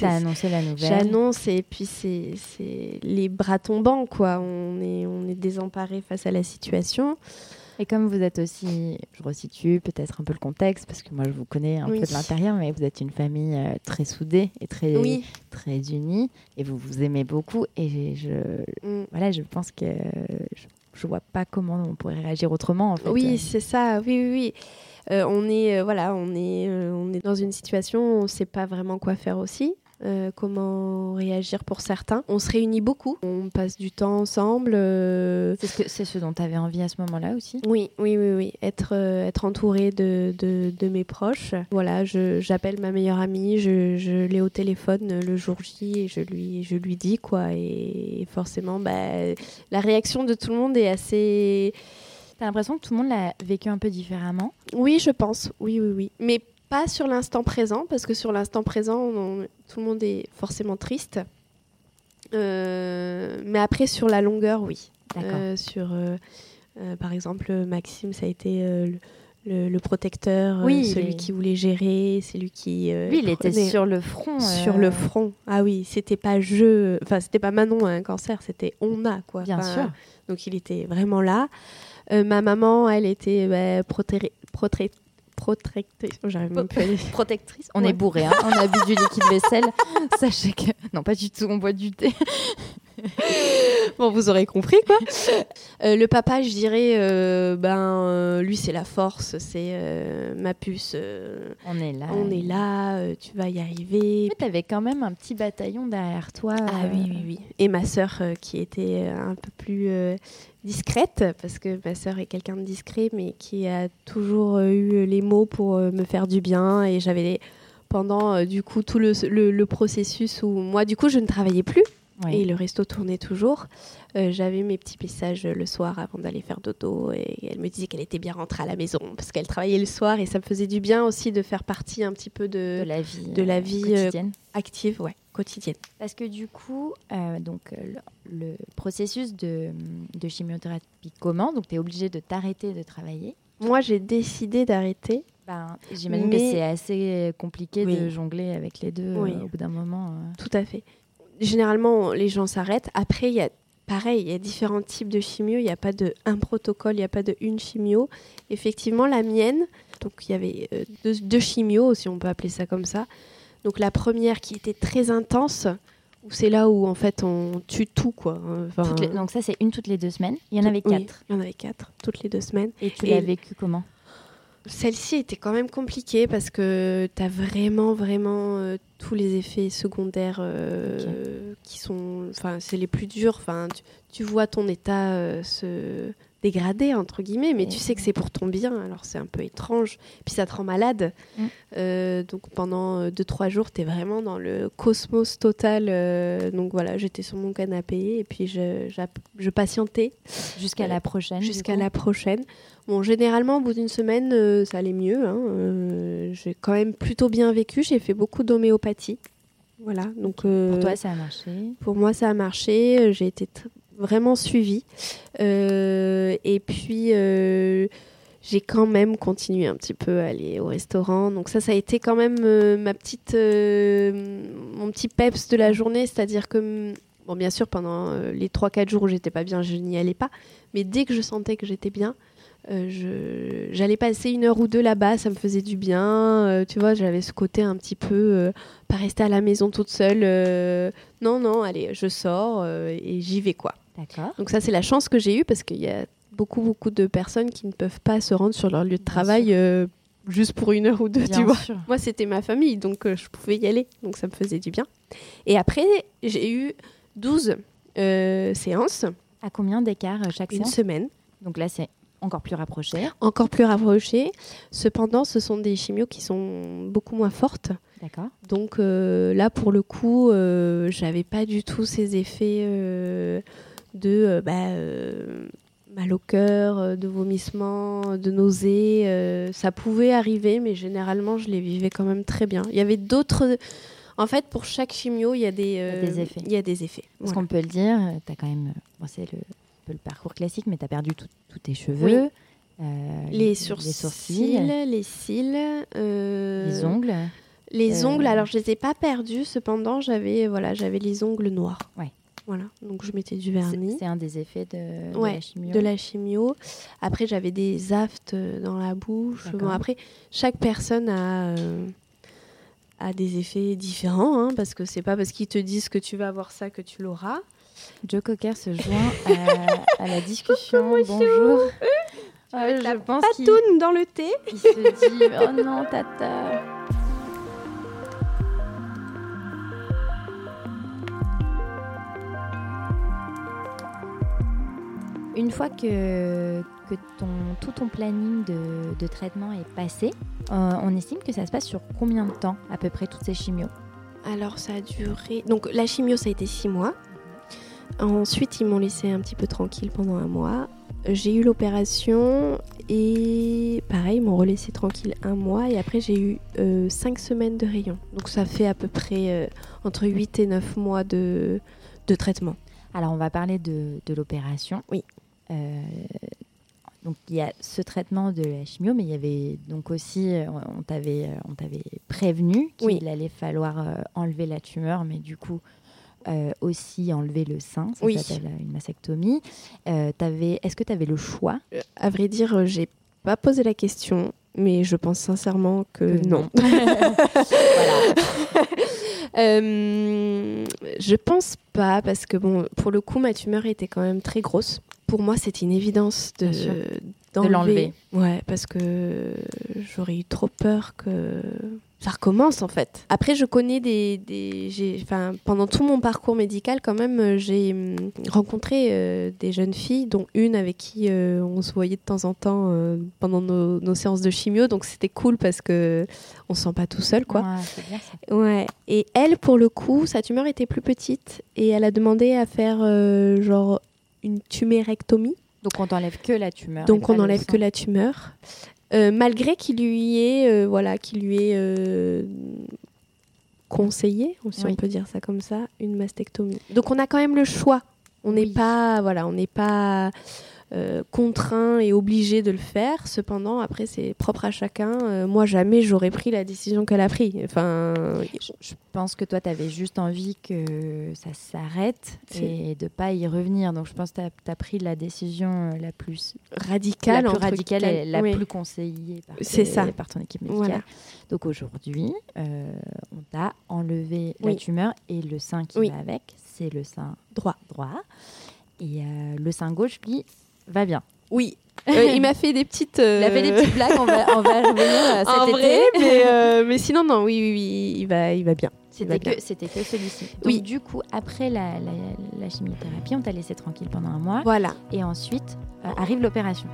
a annoncé la nouvelle. J'annonce et puis c'est c'est les bras tombants quoi. On est on est désemparé face à la situation. Et comme vous êtes aussi, je resitue peut-être un peu le contexte, parce que moi je vous connais un Oui. peu de l'intérieur, mais vous êtes une famille euh, très soudée et très, Oui. très unie, et vous vous aimez beaucoup. Et je, Mm. voilà, je pense que je, je vois pas comment on pourrait réagir autrement. En fait. Oui, c'est ça. Oui oui oui. Euh, on est euh, voilà, on est euh, on est dans une situation où on sait pas vraiment quoi faire aussi. euh, comment réagir pour certains. On se réunit beaucoup, on passe du temps ensemble. euh, c'est ce, que- c'est ce dont tu avais envie à ce moment-là aussi? Oui, oui, oui, oui. Être, euh, être entourée de, de, de mes proches. Voilà, je- j'appelle ma meilleure amie, je, je l'ai au téléphone le jour J et je lui, je lui dis quoi. Et forcément, bah, la réaction de tout le monde est assez. T'as l'impression que tout le monde l'a vécu un peu différemment. Oui, je pense. Oui, oui, oui. Mais pas sur l'instant présent, parce que sur l'instant présent, on- tout le monde est forcément triste. Euh, mais après, sur la longueur, oui. D'accord. Euh, sur, euh, par exemple, Maxime, ça a été le, le- le protecteur, Oui, celui est- qui voulait gérer, celui qui. Lui, il était sur le front. sur le front. Ah oui, c'était pas je. Enfin, c'était pas Manon un cancer, c'était on a quoi. Bien Enfin, sûr. Donc il était vraiment là. Euh, ma maman, elle était bah, protectrice. Oh. Protectrice. On Ouais. est bourré, hein. on a bu du liquide vaisselle. <laughs> Sachez que. Non, pas du tout, on boit du thé. <laughs> Bon, vous aurez compris quoi. <laughs> Euh, le papa, je dirais, euh, ben euh, lui c'est la force, c'est euh, ma puce. euh, On est là. on est là, euh, tu vas y arriver. Mais t'avais quand même un petit bataillon derrière toi. Ah oui, oui, oui. Et ma sœur euh, qui était un peu plus euh, discrète, parce que ma sœur est quelqu'un de discret, mais qui a toujours euh, eu les mots pour euh, me faire du bien. Et j'avais pendant euh, du coup tout le, le- le processus où moi du coup je ne travaillais plus et le resto tournait toujours. euh, j'avais mes petits messages le soir avant d'aller faire dodo et elle me disait qu'elle était bien rentrée à la maison parce qu'elle travaillait le soir et ça me faisait du bien aussi de faire partie un petit peu de, de la vie, de la euh, vie, euh, quotidienne. active, ouais, quotidienne. Parce que du coup, euh, donc, euh, le, le processus de, de chimiothérapie commence, donc tu es obligé de t'arrêter de travailler. Moi j'ai décidé d'arrêter Ben, J'imagine que Mais- c'est assez compliqué de jongler avec les deux euh, Oui. au bout d'un moment. euh. Tout à fait. Généralement, les gens s'arrêtent. Après, il y a pareil, il y a différents types de chimio. Il n'y a pas de un protocole, il n'y a pas de une chimio. Effectivement, la mienne, donc il y avait euh, deux, deux chimios, si on peut appeler ça comme ça. Donc la première qui était très intense, où c'est là où en fait on tue tout quoi. Enfin, Toutes les- donc ça, c'est une toutes les deux semaines. Il y en avait oui, quatre. il y en avait quatre, toutes les deux semaines. Et tu l'as vécu comment? Celle-ci était quand même compliquée parce que tu as vraiment, vraiment euh, tous les effets secondaires euh, qui sont. Enfin, c'est les plus durs. Enfin, tu, tu vois ton état euh, se, dégradé entre guillemets, mais Et- tu sais que c'est pour ton bien, alors c'est un peu étrange. Puis ça te rend malade. Mm. Euh, donc pendant 2-3 jours, tu es vraiment dans le cosmos total. euh, donc voilà, j'étais sur mon canapé et puis je, patientais Jusqu'à Euh, la prochaine. jusqu'à la prochaine. Bon, généralement, au bout d'une semaine, euh, ça allait mieux. hein. Euh, j'ai quand même plutôt bien vécu. J'ai fait beaucoup d'homéopathie. Voilà, donc euh, Pour toi, ça a marché. pour moi, ça a marché. Euh, J'ai été vraiment suivie. Euh, et puis, euh, j'ai quand même continué un petit peu à aller au restaurant. Donc ça, ça a été quand même euh, ma petite, mon petit peps de la journée. C'est-à-dire que, bon, bien sûr, pendant les 3-4 jours où j'étais pas bien, je n'y allais pas. Mais dès que je sentais que j'étais bien, j'allais passer une heure ou deux là-bas, ça me faisait du bien. Tu vois, j'avais ce côté un petit peu, pas rester à la maison toute seule. non, non, allez, je sors et j'y vais, quoi. D'accord. Donc ça, c'est la chance que j'ai eue parce qu'il y a beaucoup, beaucoup de personnes qui ne peuvent pas se rendre sur leur lieu de travail euh, juste pour une heure ou deux, tu Bien vois. sûr. Moi, c'était ma famille, donc euh, je pouvais y aller. Donc ça me faisait du bien. Et après, j'ai eu 12 euh, séances, À combien d'écart chaque une séance? semaine, Donc là, c'est encore plus rapproché. encore plus rapprochées. Cependant, ce sont des chimios qui sont beaucoup moins fortes. D'accord. Donc euh, là, pour le coup, euh, j'avais pas du tout ces effets de euh, bah, euh, mal au cœur, euh, de vomissement, de nausées. euh, ça pouvait arriver, mais généralement, je les vivais quand même très bien. Il y avait d'autres. En fait, pour chaque chimio, il y a des, y a des effets. Il y a des effets. Parce Voilà. qu'on peut le dire, tu as quand même. bon, c'est le, un peu le parcours classique, mais tu as perdu tous tes cheveux. euh, Les sourcils, les, sourcils, les cils, les ongles. Les ongles, alors je les ai pas perdus, cependant j'avais voilà, j'avais les ongles noirs. Ouais. Voilà, donc je mettais du vernis. c'est un des effets de, la chimio. de la chimio. Après, j'avais des aftes euh, dans la bouche. Bon, après, chaque personne a, euh, a des effets différents, hein, parce que c'est pas parce qu'ils te disent que tu vas avoir ça que tu l'auras. Joe Cocker se joint à, à la discussion. <laughs> Bonjour. Euh, je pense qu'il Patoune dans le thé. il se dit Oh non, tata. Une fois que, que ton, tout ton planning de, de traitement est passé, euh, on estime que ça se passe sur combien de temps à peu près toutes ces chimios? Alors, ça a duré. Donc, la chimio, ça a été six mois. Ensuite, ils m'ont laissé un petit peu tranquille pendant un mois. J'ai eu l'opération et pareil, ils m'ont relaissé tranquille un mois. Et après, j'ai eu euh, cinq semaines de rayon. Donc, ça fait à peu près euh, entre 8 et 9 mois de, de traitement. Alors, on va parler de, de l'opération. Oui. Euh, donc, il y a ce traitement de la chimio, mais il y avait donc aussi, euh, on t'avait, euh, on t'avait prévenu qu'il Oui. allait falloir euh, enlever la tumeur, mais du coup, euh, aussi enlever le sein. Ça Oui. s'appelle une mastectomie. Euh, t'avais- Est-ce que tu avais le choix? Euh, à vrai dire, j'ai pas posé la question, mais je pense sincèrement que, Que non. <laughs> voilà. Euh, je pense pas parce que bon, pour le coup, ma tumeur était quand même très grosse. Pour moi, c'était une évidence de l'enlever. Ouais, parce que j'aurais eu trop peur que ça recommence en fait. Après, je connais des, des enfin, pendant tout mon parcours médical, quand même, euh, j'ai hum, rencontré euh, des jeunes filles, dont une avec qui euh, on se voyait de temps en temps euh, pendant nos, nos séances de chimio. Donc c'était cool parce que on se sent pas tout seul, quoi. Ouais, c'est bien ça. Ouais. Et elle, pour le coup, sa tumeur était plus petite et elle a demandé à faire genre une tumérectomie. Donc, on t'enlève que la tumeur. Donc on n'enlève que la tumeur, Euh, malgré qu'il lui est euh, voilà, qu'il lui est euh, conseillé, si Oui. on peut dire ça comme ça, une mastectomie. Donc on a quand même le choix. On n'est Oui. pas voilà, on n'est pas euh, contraint et obligé de le faire. Cependant, après, c'est propre à chacun. Euh, moi, jamais j'aurais pris la décision qu'elle a prise. Enfin, Je, je pense que toi, tu avais juste envie que ça s'arrête et de pas y revenir. Donc, je pense que tu as, pris la décision euh, la plus, radicale, la plus radicale et la oui. plus conseillée par, tes- ça. par ton équipe médicale. Voilà. Donc, aujourd'hui, euh, on t'a enlevé la tumeur et le sein qui Oui. va avec, c'est le sein droit. droit. Et euh, le sein gauche, lui, va bien. Oui. <laughs> Euh, il m'a fait des petites. Il a fait des petites blagues, on va, on va revenir <laughs> cet en été. vrai, <laughs> mais, euh, mais sinon, non, oui, oui, oui, il va, il va bien. C'était que, c'était que celui-ci. Oui. du coup, après la, la, la chimiothérapie, on t'a laissé tranquille pendant un mois. Voilà. Et ensuite euh, arrive l'opération.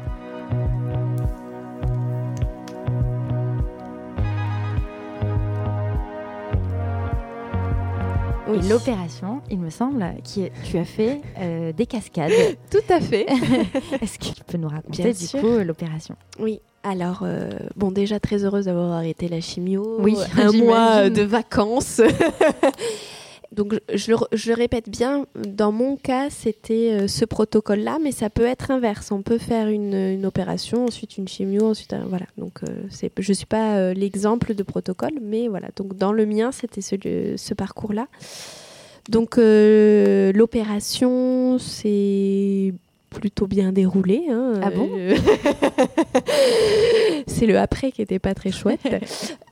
Oui. Et l'opération, il me semble, qui tu as fait euh, des cascades. <laughs> Tout à fait. <laughs> Est-ce que tu peux nous raconter Bien du sûr. coup l'opération? Oui. Alors, euh, bon, déjà très heureuse d'avoir arrêté la chimio. Oui, un mois euh, de vacances. <laughs> Donc, je le, je répète bien, dans mon cas, c'était euh, ce protocole-là, mais ça peut être inverse. On peut faire une, une opération, ensuite une chimio, ensuite un- voilà. Donc, euh, je suis pas euh, l'exemple de protocole, mais voilà. Donc, dans le mien, c'était ce, ce parcours-là. Donc, l'opération, c'est plutôt bien déroulé. hein. Ah bon Euh, <laughs> C'est le après qui était pas très chouette. <laughs>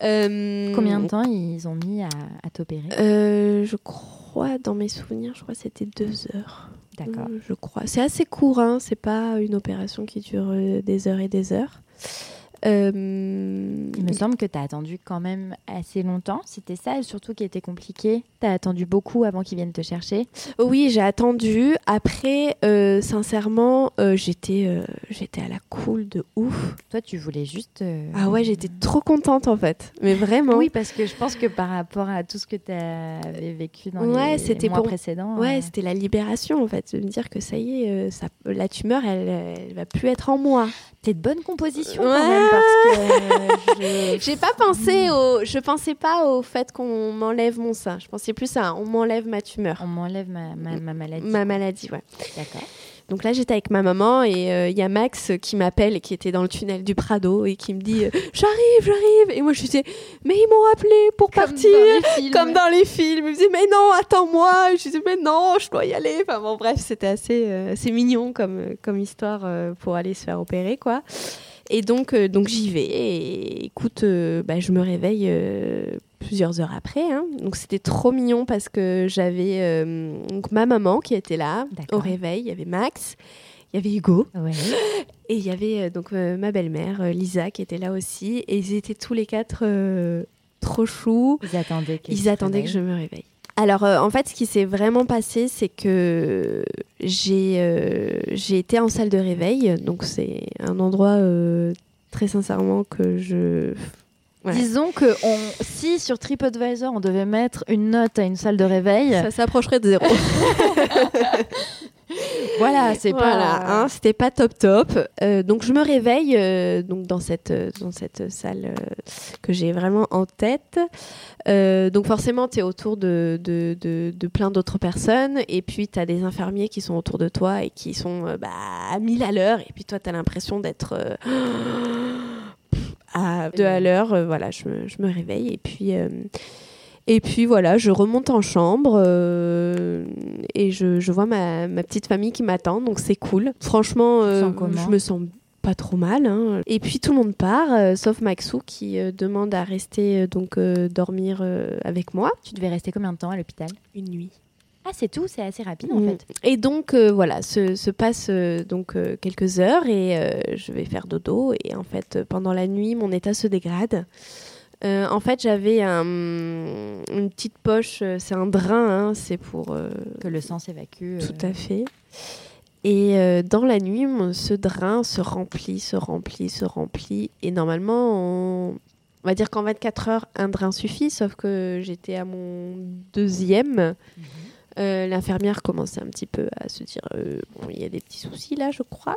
Euh, Combien de temps ils ont mis à, à t'opérer euh, Je crois, dans mes souvenirs, je crois que c'était deux heures. D'accord. Je crois. C'est assez court, hein. C'est pas une opération qui dure des heures et des heures. Euh, Il me semble que tu as attendu quand même assez longtemps. C'était ça, surtout qui était compliqué. Tu as attendu beaucoup avant qu'ils viennent te chercher. Oui, j'ai attendu. Après, euh, sincèrement, euh, j'étais, j'étais à la cool de ouf. Toi, tu voulais juste. Ah ouais, j'étais trop contente en fait. Mais vraiment. Oui, parce que je pense que par rapport à tout ce que tu avais vécu dans Ouais, les c'était mois pour- précédents. Ouais, c'était la libération en fait, de me dire que ça y est, ça, la tumeur, elle, elle va plus être en moi. T'es de bonne composition Ouais. quand même, parce que. euh, je- <laughs> J'ai pas pensé au, je pensais pas au fait qu'on m'enlève mon sein. Je pensais plus à on m'enlève ma tumeur, On m'enlève ma, ma, ma maladie. ma maladie, ouais. D'accord. Donc là, j'étais avec ma maman et euh, il y a Max qui m'appelle et qui était dans le tunnel du Prado et qui me dit euh, j'arrive, j'arrive. Et moi, je disais mais ils m'ont appelé pour partir. Comme dans les films, il me disait mais non, attends-moi. Je disais mais non, je dois y aller. Enfin bon, bref, c'était assez, euh, assez mignon comme, comme histoire pour aller se faire opérer, quoi. Et donc, euh, donc j'y vais. Et écoute, euh, bah, je me réveille euh, plusieurs heures après. hein. Donc c'était trop mignon parce que j'avais donc ma maman qui était là au réveil. Il y avait Max, il y avait Hugo Ouais. et il y avait donc ma belle-mère Lisa qui était là aussi. Et ils étaient tous les quatre trop choux. Ils attendaient que Ils attendaient que je me réveille. Alors, euh, en fait, ce qui s'est vraiment passé, c'est que j'ai euh, j'ai été en salle de réveil. Donc, c'est un endroit, euh, très sincèrement, que je... Disons que on, si sur TripAdvisor on devait mettre une note à une salle de réveil, Ça s'approcherait de zéro. <laughs> voilà, c'est voilà, pas. hein, c'était pas top top. Euh, donc je me réveille euh, donc dans cette dans cette salle euh, que j'ai vraiment en tête. Euh, donc forcément tu es autour de, de, de, de plein d'autres personnes et puis tu as des infirmiers qui sont autour de toi et qui sont euh, bah, à 1000 à l'heure et puis toi tu as l'impression d'être euh, <gasps> à 2 à l'heure. Voilà, je me, je me réveille et puis et puis voilà, je remonte en chambre euh, et je, je vois ma, ma petite famille qui m'attend, donc c'est cool. Franchement, euh, je me sens pas trop mal. hein. Et puis tout le monde part, euh, sauf Maxou qui euh, demande à rester donc dormir avec moi Tu devais rester combien de temps à l'hôpital? Une nuit. Ah, c'est tout, c'est assez rapide en Mm. fait. Et donc euh, voilà, se, se passent euh, donc euh, quelques heures et je vais faire dodo et en fait pendant la nuit mon état se dégrade. Euh, en fait j'avais un- une petite poche, euh, c'est un drain, hein, c'est pour euh, Que le sang s'évacue. tout à fait. Et euh, dans la nuit, mon- ce drain se remplit, se remplit, se remplit. Et normalement, on, on va dire qu'en 24 heures, un drain suffit, sauf que j'étais à mon deuxième. Euh, L'infirmière commençait un petit peu à se dire euh, bon, il y a des petits soucis là, je crois.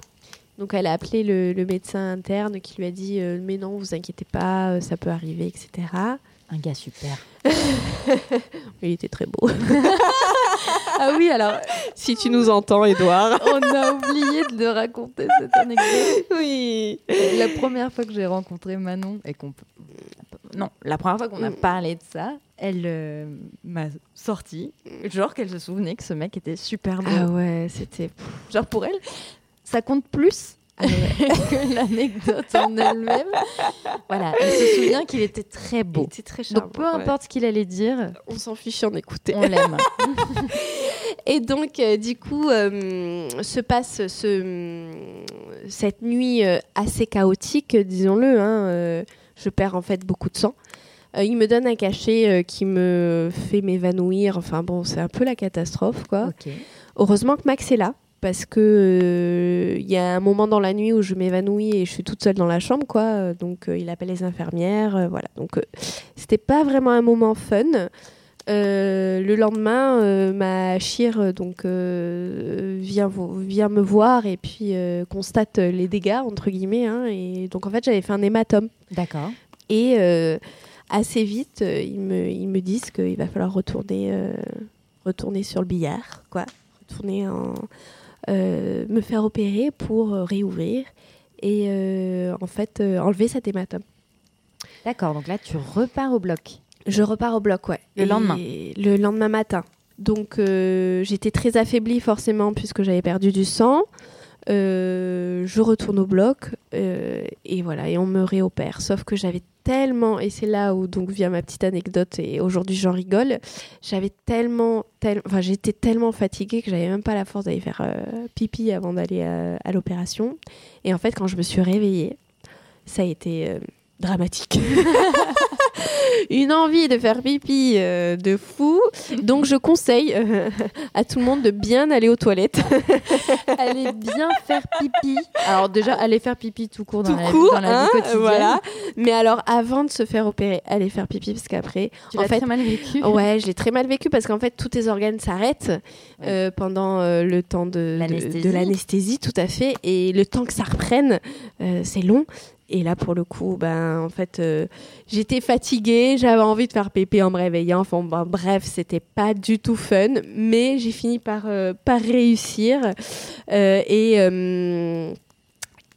Donc elle a appelé le, le médecin interne qui lui a dit euh, mais non, vous inquiétez pas, euh, ça peut arriver, etc. Un gars super. <laughs> Il était très beau. <laughs> Ah oui, alors si tu nous entends, Edouard. <laughs> on a oublié de raconter cette anecdote. oui. La première fois que j'ai rencontré Manon et qu'on non, la première fois qu'on a Mm. parlé de ça, elle euh, m'a sorti, genre qu'elle se souvenait que ce mec était super beau. Ah ouais, c'était. Genre pour elle, ça compte plus <laughs> <laughs> que l'anecdote en elle-même. Voilà, elle se souvient qu'il était très beau. était très charmant. Donc peu importe ce qu'il allait dire, on s'en fiche en écouter. on l'aime. <laughs> Et donc, euh, du coup, euh, se passe ce, cette nuit euh, assez chaotique, disons-le. hein, je perds en fait beaucoup de sang. Il me donne un cachet qui me fait m'évanouir. Enfin bon, c'est un peu la catastrophe, quoi. ok. Heureusement que Max est là parce que il y a un moment dans la nuit où je m'évanouis et je suis toute seule dans la chambre quoi donc il appelle les infirmières voilà donc c'était pas vraiment un moment fun euh, le lendemain, euh, ma chire donc euh, vient, vient me voir et puis constate les dégâts entre guillemets. Hein, et donc en fait, j'avais fait un hématome. D'accord. Et assez vite, ils me, ils me disent qu'il va falloir retourner, retourner sur le billard, quoi, retourner en, me faire opérer pour réouvrir et en fait enlever cet hématome. D'accord. Donc là, tu repars au bloc. Je repars au bloc, ouais. Le lendemain Le lendemain matin. Donc euh, j'étais très affaiblie forcément puisque j'avais perdu du sang. Euh, je retourne au bloc euh, et voilà et on me réopère. Sauf que j'avais tellement et c'est là où donc vient ma petite anecdote et aujourd'hui j'en rigole. J'avais tellement, enfin j'étais tellement fatiguée que j'avais même pas la force d'aller faire pipi avant d'aller à l'opération. Et en fait quand je me suis réveillée, ça a été dramatique. <laughs> une envie de faire pipi euh, de fou. Donc je conseille euh, à tout le monde de bien aller aux toilettes. <laughs> aller bien faire pipi. Alors déjà, aller faire pipi tout court dans tout la, court, dans la hein, vie quotidienne. Voilà. Mais alors avant de se faire opérer, aller faire pipi parce qu'après, tu en l'as fait, très mal vécu. Ouais, je l'ai très mal vécu parce qu'en fait, tous tes organes s'arrêtent euh, pendant le temps de de l'anesthésie, tout à fait, et le temps que ça reprenne, c'est long. Et là, pour le coup, ben, en fait, euh, j'étais fatiguée, j'avais envie de faire pépé en me réveillant. Enfin, ben, bref, c'était pas du tout fun, mais j'ai fini par, euh, par réussir. Euh, et,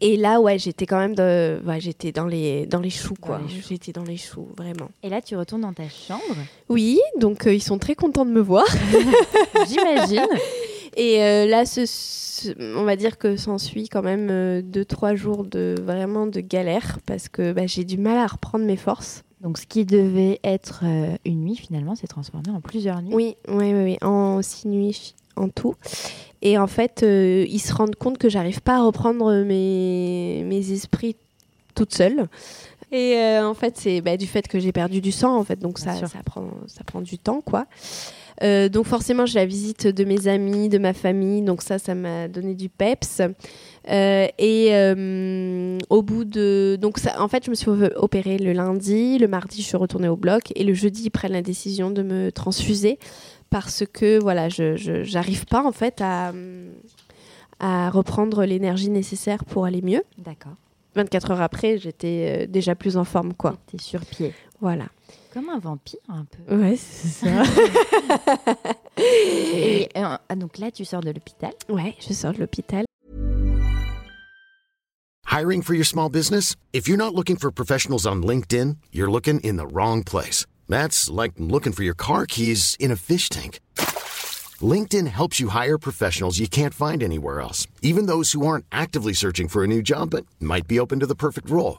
et là, ouais, j'étais quand même de, ouais, j'étais dans les, dans les choux, quoi. J'étais dans les choux, vraiment. Et là, tu retournes dans ta chambre? Oui, donc ils sont très contents de me voir. <laughs> J'imagine. Et là, ce on va dire que s'ensuit quand même euh, deux trois jours de vraiment de galère parce que bah, j'ai du mal à reprendre mes forces. Donc ce qui devait être euh, une nuit finalement s'est transformé en plusieurs nuits. Oui, oui, oui, en six nuits en tout. Et en fait, euh, ils se rendent compte que j'arrive pas à reprendre mes, mes esprits toute seule. Et en fait, c'est bah, du fait que j'ai perdu du sang, en fait, donc ça, ça, prend, ça prend du temps, quoi. Euh, donc forcément, j'ai la visite de mes amis, de ma famille, donc ça, ça m'a donné du peps. Euh, et euh, au bout de... Donc ça, en fait, je me suis opérée le lundi, le mardi, je suis retournée au bloc, et le jeudi, ils prennent la décision de me transfuser parce que, voilà, je n'arrive pas, en fait, à, à reprendre l'énergie nécessaire pour aller mieux. D'accord. 24 heures après, j'étais déjà plus en forme, quoi. T'es sur pied. Voilà. Comme un vampire, un peu. Ouais, c'est ça. <laughs> Et <laughs> euh, ah, donc là, tu sors de l'hôpital. Ouais, je sors de l'hôpital. Hiring for your small business? If you're not looking for professionals on LinkedIn, you're looking in the wrong place. That's like looking for your car keys in a fish tank. LinkedIn helps you hire professionals you can't find anywhere else, even those who aren't actively searching for a new job but might be open to the perfect role.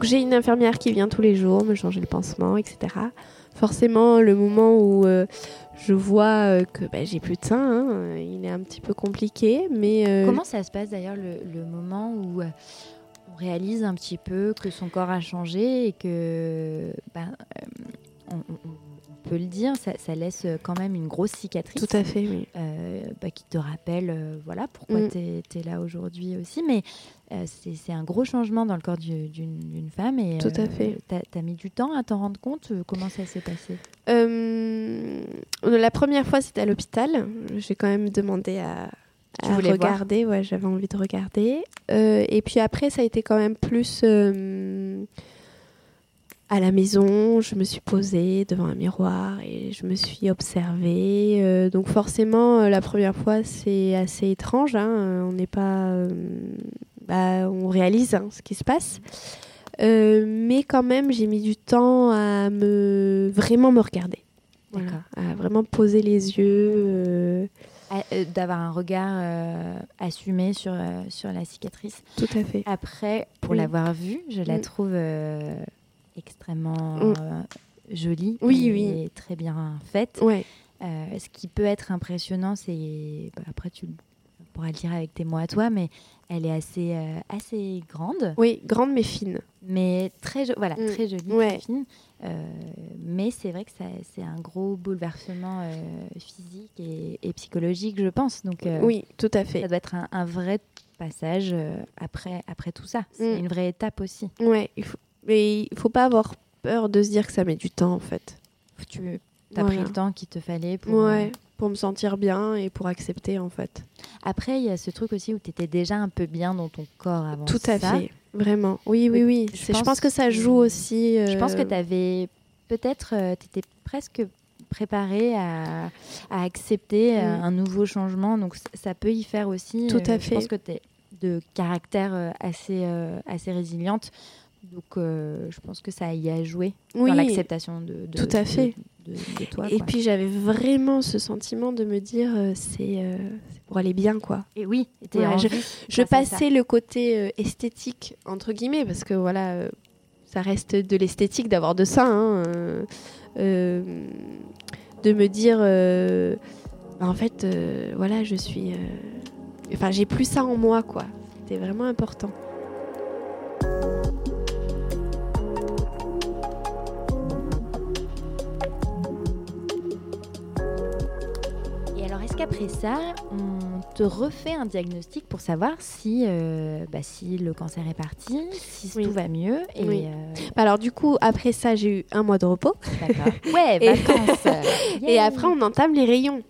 Donc j'ai une infirmière qui vient tous les jours me changer le pansement, etc. forcément, le moment où euh, je vois euh, que bah, j'ai plus de sein, hein, il est un petit peu compliqué. Mais euh, comment ça se passe d'ailleurs le, moment où on réalise un petit peu que son corps a changé et que bah, on, peut le dire, ça, laisse quand même une grosse cicatrice. Tout à fait, oui. Bah, qui te rappelle voilà pourquoi mm. tu es, là aujourd'hui aussi. Mais euh, c'est un gros changement dans le corps d'une femme. Et, Tout à fait. Euh, tu as, mis du temps à t'en rendre compte euh, Comment ça s'est passé? La première fois, c'était à l'hôpital. J'ai quand même demandé à, regarder. Ouais, j'avais envie de regarder. et puis après, ça a été quand même plus à la maison, je me suis posée devant un miroir et je me suis observée. donc forcément, la première fois, c'est assez étrange. Hein. On n'est pas bah, on réalise hein, ce qui se passe. Euh, mais quand même, j'ai mis du temps à me vraiment me regarder. Voilà, à vraiment poser les yeux. Euh, euh, d'avoir un regard euh, assumé sur, euh, sur la cicatrice. Tout à fait. Après, pour Oui. l'avoir vue, je la Mm. trouve euh, extrêmement Mm. euh, jolie Oui, et oui. très bien faite. Ouais. Euh, ce qui peut être impressionnant, c'est bah, après tu pourras le dire avec tes mots à toi, mais elle est assez euh, assez grande, Oui, grande mais fine. mais très jo- voilà Mm. très jolie, Ouais. très fine. Mais c'est vrai que ça- c'est un gros bouleversement physique et, et psychologique, je pense. Donc Oui, tout à ça fait. doit être un, un vrai passage après après tout ça. C'est Mm. une vraie étape aussi. Ouais, il faut... mais il faut pas avoir peur de se dire que ça met du temps en fait. Tu as Voilà. pris le temps qu'il te fallait pour. euh, Ouais, pour me sentir bien et pour accepter en fait. Après, il y a ce truc aussi où tu étais déjà un peu bien dans ton corps avant Tout à ça. fait, vraiment. Oui, oui, Oui, je pense que ça joue aussi. Je pense que euh, tu avais peut-être, tu étais presque préparée à, à accepter euh, Mm. un nouveau changement. Donc ça peut y faire aussi. Tout à Euh, Je fait. pense que tu es de caractère euh, assez, euh, assez résiliente. Donc euh, je pense que ça y a joué Oui, dans l'acceptation de, de- tout à de- fait. de, de toi. Et quoi. puis j'avais vraiment ce sentiment de me dire euh, c'est euh, c'est pour aller bien quoi. Et oui, Ouais, je, ça. passais le côté esthétique entre guillemets parce que voilà ça reste de l'esthétique d'avoir de ça hein, de me dire bah, en fait voilà je suis enfin j'ai plus ça en moi quoi c'était vraiment important qu'après ça, on te refait un diagnostic pour savoir si, euh, bah, si le cancer est parti, si Oui. tout va mieux et Oui. euh, alors du coup après ça j'ai eu un mois de repos d'accord. <laughs> Ouais, Et- vacances. <laughs> et après on entame les rayons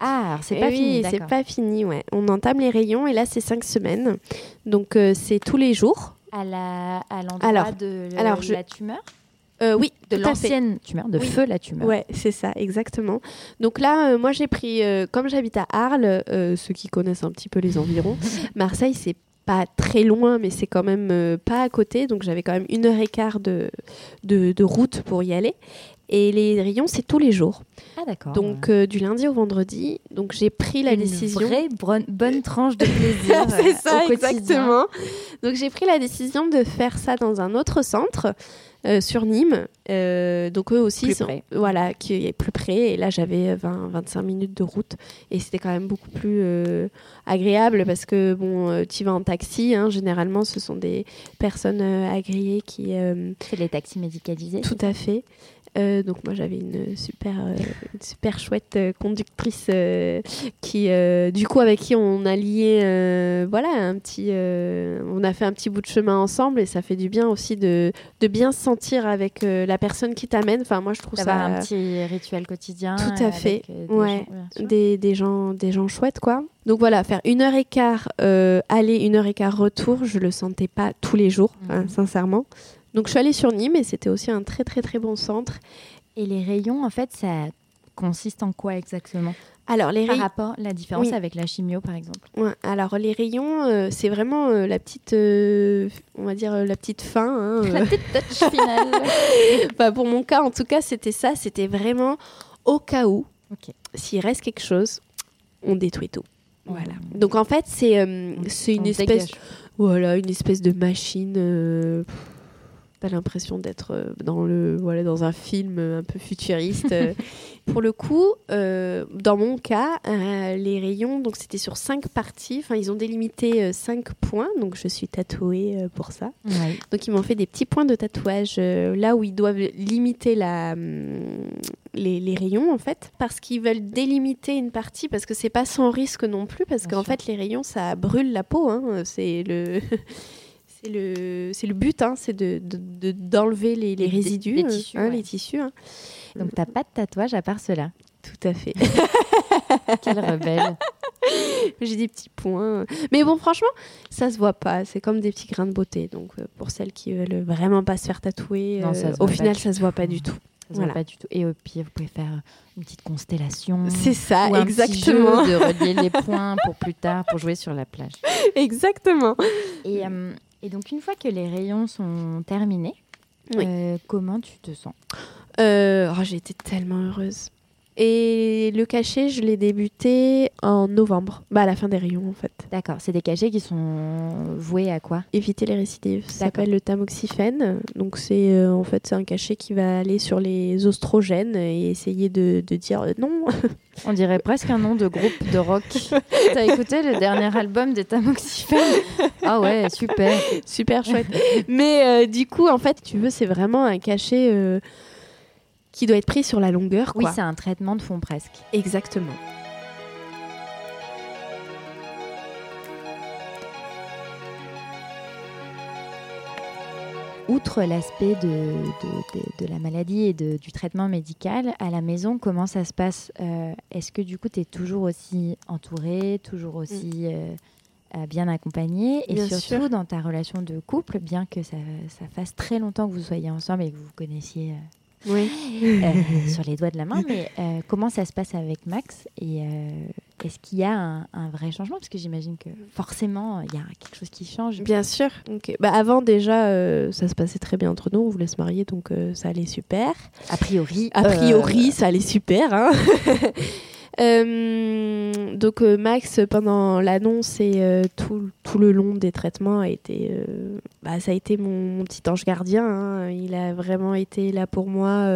Ah, c'est pas oui, fini, c'est pas fini, ouais. On entame les rayons et là c'est cinq semaines. Donc euh, c'est tous les jours. À la à l'endroit Alors- de le- alors, je- la tumeur, Euh, oui, de l'ancienne tumeur, de Oui. feu la tumeur. Ouais, c'est ça, exactement. Donc là, euh, moi j'ai pris, euh, comme j'habite à Arles, ceux qui connaissent un petit peu les environs, <laughs> Marseille c'est pas très loin, mais c'est quand même pas à côté. Donc j'avais quand même une heure et quart de, de, de route pour y aller. Et les rayons, c'est tous les jours. Ah d'accord. Donc euh, du lundi au vendredi. Donc j'ai pris la une décision. vraie bonne, bonne tranche de plaisir. <laughs> c'est ça, au exactement. Donc j'ai pris la décision de faire ça dans un autre centre euh, sur Nîmes. Euh, donc eux aussi, sont- voilà, qui est plus près. Et là j'avais 20-25 minutes de route et c'était quand même beaucoup plus euh, agréable parce que bon, tu vas en taxi. hein, généralement, ce sont des personnes agréées qui C'est les taxis médicalisés. tout à fait. Euh, donc moi j'avais une super euh, une super chouette euh, conductrice qui du coup avec qui on a lié voilà un petit on a fait un petit bout de chemin ensemble et ça fait du bien aussi de, de bien se sentir avec la personne qui t'amène enfin moi je trouve ça un petit rituel quotidien. Tout à fait. des Ouais. gens, des, des gens des gens chouettes quoi donc voilà faire une heure et quart aller une heure et quart retour je le sentais pas tous les jours hein, Mhm. sincèrement donc je suis allée sur Nîmes et c'était aussi un très très très bon centre Et les rayons, en fait, ça consiste en quoi exactement? Alors les Par rayons rapport, la différence Oui. avec la chimio, par exemple. Ouais, alors les rayons, euh, c'est vraiment euh, la petite, euh, on va dire la petite fin. hein. <laughs> La petite touch finale. <laughs> Enfin, pour mon cas, en tout cas, c'était ça. C'était vraiment au cas où, s'il reste quelque chose, on détruit tout. Voilà. Donc en fait, c'est c'est une On espèce, dégage. voilà, une espèce de machine. T'as l'impression d'être euh, dans le, voilà, dans un film un peu futuriste. <laughs> Pour le coup, euh, dans mon cas, euh, les rayons, donc c'était sur cinq parties. Enfin, ils ont délimité euh, cinq points. Donc je suis tatouée pour ça. Ouais. Donc ils m'ont fait des petits points de tatouage là où ils doivent limiter la, hum, les, les rayons en fait, parce qu'ils veulent délimiter une partie, parce que c'est pas sans risque non plus, parce qu'en fait les rayons ça brûle la peau, hein, c'est le <laughs> c'est le c'est le but, hein, c'est de de- de- d'enlever les, résidus, les euh, tissus, hein, ouais. les tissus. hein. Donc, t'as pas de tatouage à part cela. Tout à fait. <laughs> Quelle rebelle. J'ai des petits points, mais bon franchement ça se voit pas, c'est comme des petits grains de beauté. Donc euh, pour celles qui veulent vraiment pas se faire tatouer, Non, euh, au final ça se voit pas du tout. Ça Voilà. voit pas du tout. Et au pire, vous pouvez faire une petite constellation. C'est ça, ou un petit exactement. jeu de relier les points pour plus tard, pour jouer sur la plage. <laughs> Exactement. Et, euh, et donc, une fois que les rayons sont terminés, Oui. euh, comment tu te sens? Euh, oh, j'ai été tellement heureuse. Et le cachet, je l'ai débuté en novembre, bah à la fin des rayons en fait. D'accord, c'est des cachets qui sont voués à quoi? Éviter les récidives. Ça s'appelle le tamoxifène. Donc c'est euh, en fait c'est un cachet qui va aller sur les oestrogènes et essayer de, de dire euh, non. <laughs> On dirait presque un nom de groupe de rock. <laughs> T'as écouté le dernier album des tamoxifènes? Ah ouais, super. Super chouette. Mais euh, du coup, en fait, tu veux, c'est vraiment un cachet euh, qui doit être pris sur la longueur. Oui, Quoi. c'est un traitement de fond presque. Exactement. Outre l'aspect de, de, de- de la maladie et du traitement médical, à la maison, comment ça se passe Euh, Est-ce que du coup, tu es toujours aussi entourée, toujours aussi euh, euh, bien accompagnée? Et Bien surtout, sûr. dans ta relation de couple, bien que ça, ça fasse très longtemps que vous soyez ensemble et que vous vous connaissiez Oui. euh, sur les doigts de la main, mais euh, comment ça se passe avec Max Et euh, est-ce qu'il y a un, un vrai changement? Parce que j'imagine que forcément, il y a quelque chose qui change. Bien sûr. Bah, avant, déjà, euh, ça se passait très bien entre nous. On voulait se marier, donc euh, ça allait super. A priori. A priori, euh, ça allait super. hein. <laughs> Euh, donc euh, Max, pendant l'annonce et euh, tout, tout le long des traitements, a été, bah, ça a été mon, mon petit ange gardien. hein. Il a vraiment été là pour moi.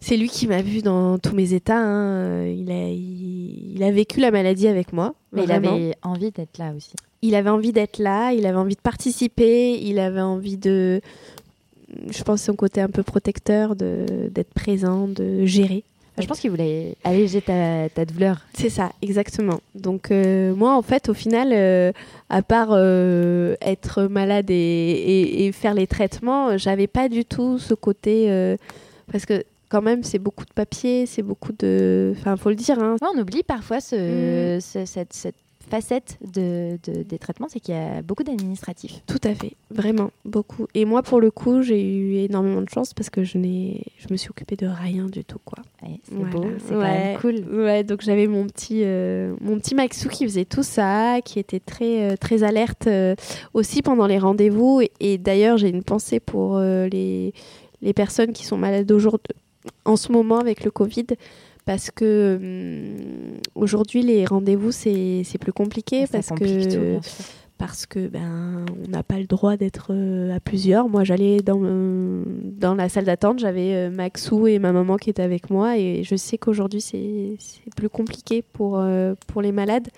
c'est lui qui m'a vu dans tous mes états. hein. Il, a, il, il a vécu la maladie avec moi. Mais il avait envie d'être là aussi. Il avait envie d'être là, il avait envie de participer, il avait envie de, je pense, son côté un peu protecteur, d'être présent, de gérer. Je pense qu'il voulait alléger ta, ta douleur. C'est ça, exactement. Donc euh, moi, en fait, au final, euh, à part euh, être malade et, et- et faire les traitements, j'avais pas du tout ce côté parce que quand même, c'est beaucoup de papier, c'est beaucoup de, enfin, faut le dire. Hein. Ouais, on oublie parfois ce, ce- cette, cette facette de, de- des traitements, c'est qu'il y a beaucoup d'administratifs. Tout à fait, vraiment beaucoup. Et moi, pour le coup, j'ai eu énormément de chance parce que je n'ai, je me suis occupée de rien du tout, quoi. Ouais, c'est Voilà. beau, c'est quand même cool. Ouais, donc j'avais mon petit, euh, mon petit Maxou qui faisait tout ça, qui était très, euh, très alerte euh, aussi pendant les rendez-vous. Et, et d'ailleurs, j'ai une pensée pour euh, les, les personnes qui sont malades aujourd'hui, en ce moment avec le Covid. Parce que hum, aujourd'hui, les rendez-vous, c'est c'est plus compliqué. Ça parce complique que tout, bien sûr. parce que ben on n'a pas le droit d'être euh, à plusieurs. Moi, j'allais dans euh, dans la salle d'attente, j'avais euh, Maxou et ma maman qui étaient avec moi et je sais qu'aujourd'hui c'est c'est plus compliqué pour pour les malades.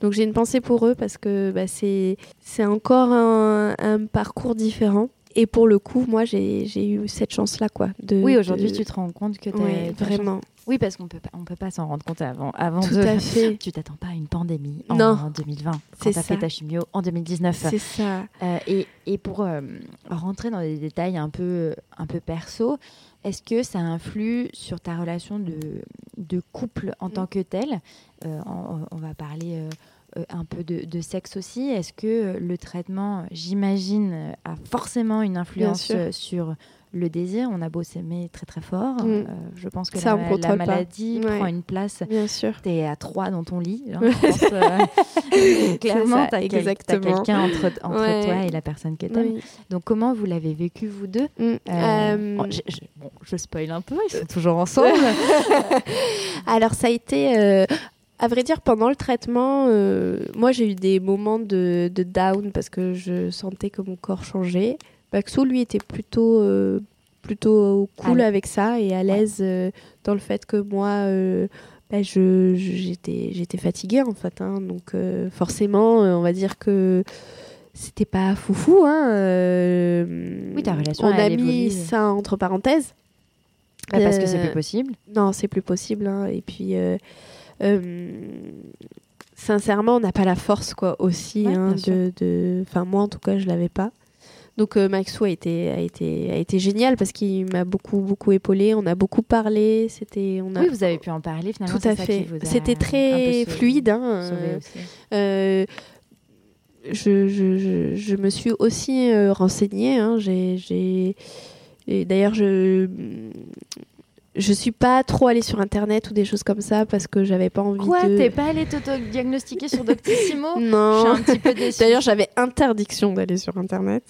Donc j'ai une pensée pour eux parce que bah, c'est c'est encore un, un parcours différent. Et pour le coup, moi, j'ai eu cette chance-là, quoi. De, Oui, aujourd'hui, de- tu te rends compte que t'as- Ouais, vraiment. chance. Oui, parce qu'on peut pas, on peut pas s'en rendre compte avant, avant Tout de. à fait. Tu t'attends pas à une pandémie en, Non. 2020 quand C'est t'as fait ça. ta chimio en 2019. C'est ça. Euh, et, et pour euh, rentrer dans des détails un peu, un peu perso, est-ce que ça influe sur ta relation de, de couple en tant que tel Euh, on, on va parler euh, un peu de, de sexe aussi. Est-ce que euh, le traitement, j'imagine, euh, a forcément une influence euh, sur le désir? On a beau s'aimer très très fort. Mm. euh, je pense que Ça, la, la pas. maladie Ouais. prend une place. Bien sûr. T'es à trois dans ton lit. hein, pense, euh, <laughs> <laughs> clairement, t'as quel- quelqu'un entre, entre Ouais. toi et la personne que t'aimes. Oui. Donc comment vous l'avez vécu vous deux? Mm. Euh, Euh, oh, je, je- bon, je spoil un peu, ils sont toujours ensemble. <laughs> Alors ça a été, euh, à vrai dire, pendant le traitement, euh, moi j'ai eu des moments de, de down parce que je sentais que mon corps changeait. Maxou, lui, était plutôt, euh, plutôt cool avec ça et à l'aise euh, dans le fait que moi, bah, je, j'étais, j'étais fatiguée en fait. hein. donc forcément, on va dire que c'était pas foufou. Hein, Oui, ta relation, On a mis évolue. ça entre parenthèses. Bah, parce que c'est plus possible. Non, c'est plus possible. hein. Et puis, sincèrement, on n'a pas la force, quoi, aussi. Ouais, hein, de, de... Enfin, moi, en tout cas, je l'avais pas. Donc, euh, Maxou a été, a, été, a été génial parce qu'il m'a beaucoup, beaucoup épaulé. On a beaucoup parlé. C'était, on a... Oui, vous avez pu en parler finalement. Tout à ça fait. C'était très fluide. Hein, euh, euh, je, je, je, je me suis aussi euh, renseignée. Hein, j'ai, j'ai... et D'ailleurs, je je suis pas trop allée sur internet ou des choses comme ça parce que j'avais pas envie Quoi de. T'es pas allé t'auto-diagnostiquer sur Doctissimo <laughs> Non. Je suis un petit peu <laughs> déçue. D'ailleurs, j'avais interdiction d'aller sur internet,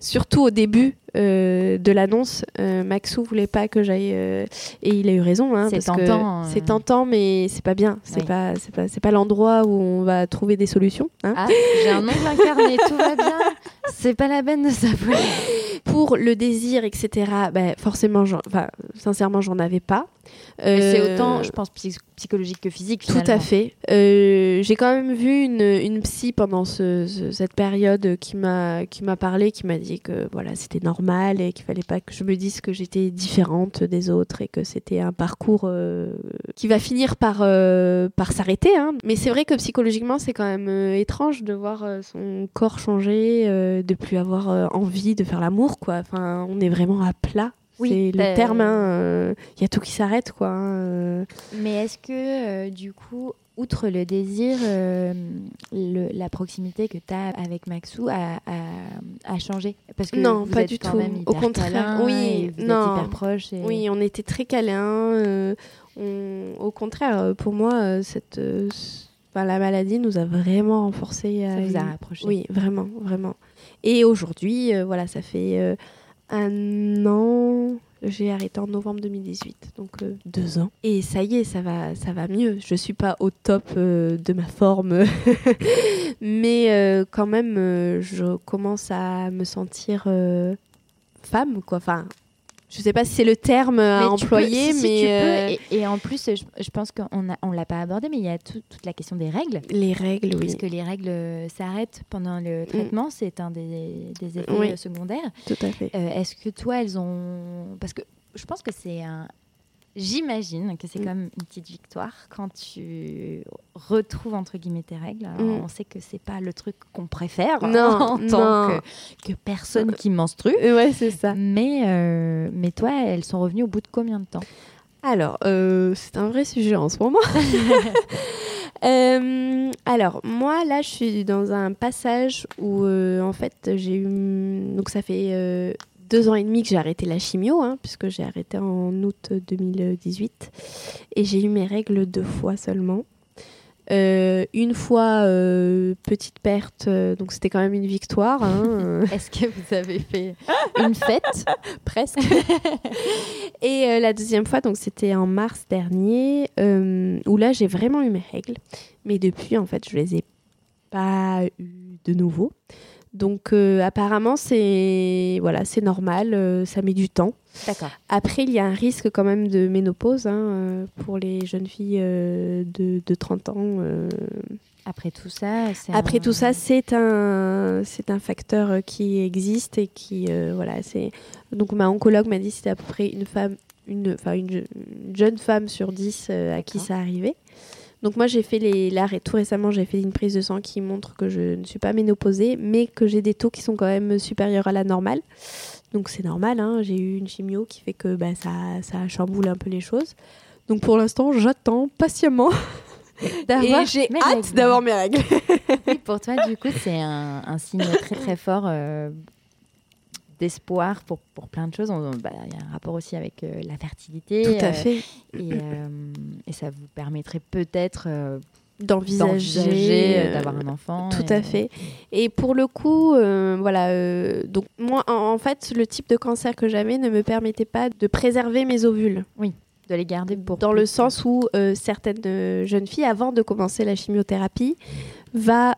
surtout au début. Euh, de l'annonce, euh, Maxou voulait pas que j'aille euh, et il a eu raison. Hein, C'est tentant, euh. C'est tentant, mais c'est pas bien. C'est Oui. pas, c'est pas, c'est pas l'endroit où on va trouver des solutions. hein. Ah, j'ai un ongle incarné, tout va bien. C'est pas la peine de s'avouer. <laughs> Pour le désir, etc. bah, forcément, j'en- enfin, sincèrement, j'en avais pas. C'est Euh, autant, je pense, psy- psychologique que physique. Tout à fait. J'ai quand même vu une, une psy pendant ce- ce- cette période qui m'a qui m'a parlé, qui m'a dit que voilà c'était normal et qu'il fallait pas que je me dise que j'étais différente des autres et que c'était un parcours euh, qui va finir par euh, par s'arrêter. hein. Mais c'est vrai que psychologiquement c'est quand même euh, étrange de voir son corps changer, de plus avoir envie de faire l'amour quoi. Enfin on est vraiment à plat. Oui, c'est bah, le terme. Il y a tout qui s'arrête quoi. hein. Mais est-ce que, du coup, outre le désir, euh, le- la proximité que tu as avec Maxou a, a- a changé? Parce que non, vous pas êtes du quand tout. même Au contraire, câlins oui, vous non. êtes hyper et- Oui, on était très câlins. euh, on- Au contraire, euh, pour moi, cette, euh, enfin, la maladie nous a vraiment renforcés. Ça vous a rapprochés. Oui, vraiment, vraiment. Et aujourd'hui, voilà, ça fait un an. J'ai arrêté en novembre 2018, donc euh, deux ans. Et ça y est, ça va, ça va mieux. Je suis pas au top euh, de ma forme, <laughs> mais euh, quand même, je commence à me sentir femme, quoi. Enfin, je sais pas si c'est le terme à Mais tu peux- employer, si, si, mais tu peux. euh, Et, et en plus, je, je pense qu'on a- on l'a pas abordé, mais il y a tout- toute la question des règles. les règles, oui, Parce que les règles euh, s'arrêtent pendant le traitement, c'est un des, des effets Oui. euh, secondaires. tout à fait. Euh, Est-ce que toi, elles ont. Parce que je pense que c'est un. J'imagine que c'est Mm. comme une petite victoire quand tu retrouves entre guillemets tes règles. Alors, Mm. On sait que c'est pas le truc qu'on préfère <laughs> Non, en tant que, que personne qui menstrue. Euh, ouais, c'est ça. Mais, euh, mais toi, elles sont revenues au bout de combien de temps? Alors, euh, c'est un vrai sujet en ce moment. <laughs> Euh, alors, moi, là, je suis dans un passage où, euh, en fait, j'ai eu. Donc, ça fait euh, deux ans et demi que j'ai arrêté la chimio, hein, puisque j'ai arrêté en août 2018. Et j'ai eu mes règles deux fois seulement. Euh, une fois, euh, petite perte, euh, donc c'était quand même une victoire. hein. <laughs> Est-ce que vous avez fait <laughs> une fête presque. <laughs> et la deuxième fois, donc c'était en mars dernier, où là j'ai vraiment eu mes règles. Mais depuis, en fait, je les ai pas eu de nouveau. Donc euh, apparemment, c'est voilà, c'est normal, euh, ça met du temps. D'accord. Après, il y a un risque quand même de ménopause hein, euh, pour les jeunes filles euh, de, de 30 ans. Après tout ça, c'est après un- tout ça, c'est un, c'est un facteur qui existe et qui, voilà, c'est. Donc ma oncologue m'a dit que c'était à peu près une femme, une, une, je- une jeune femme sur 10 euh, à qui ça arrivait. Donc moi j'ai fait les, ré- tout récemment j'ai fait une prise de sang qui montre que je ne suis pas ménopausée, mais que j'ai des taux qui sont quand même supérieurs à la normale. Donc c'est normal, hein, j'ai eu une chimio qui fait que bah, ça, ça chamboule un peu les choses. Donc pour l'instant j'attends patiemment <laughs> D'avoir et j'ai hâte d'avoir mes règles. Oui, pour toi, du coup, c'est un, un signe très très fort euh, d'espoir pour, pour plein de choses. Bah, Il y a un rapport aussi avec euh, la fertilité. Tout à euh, fait. Et, euh, et ça vous permettrait peut-être d'envisager d'avoir un enfant. Tout et- à fait. Et pour le coup, voilà, donc moi, en, en fait, le type de cancer que j'avais ne me permettait pas de préserver mes ovules. De les garder pour. Dans le sens où certaines jeunes filles, avant de commencer la chimiothérapie, va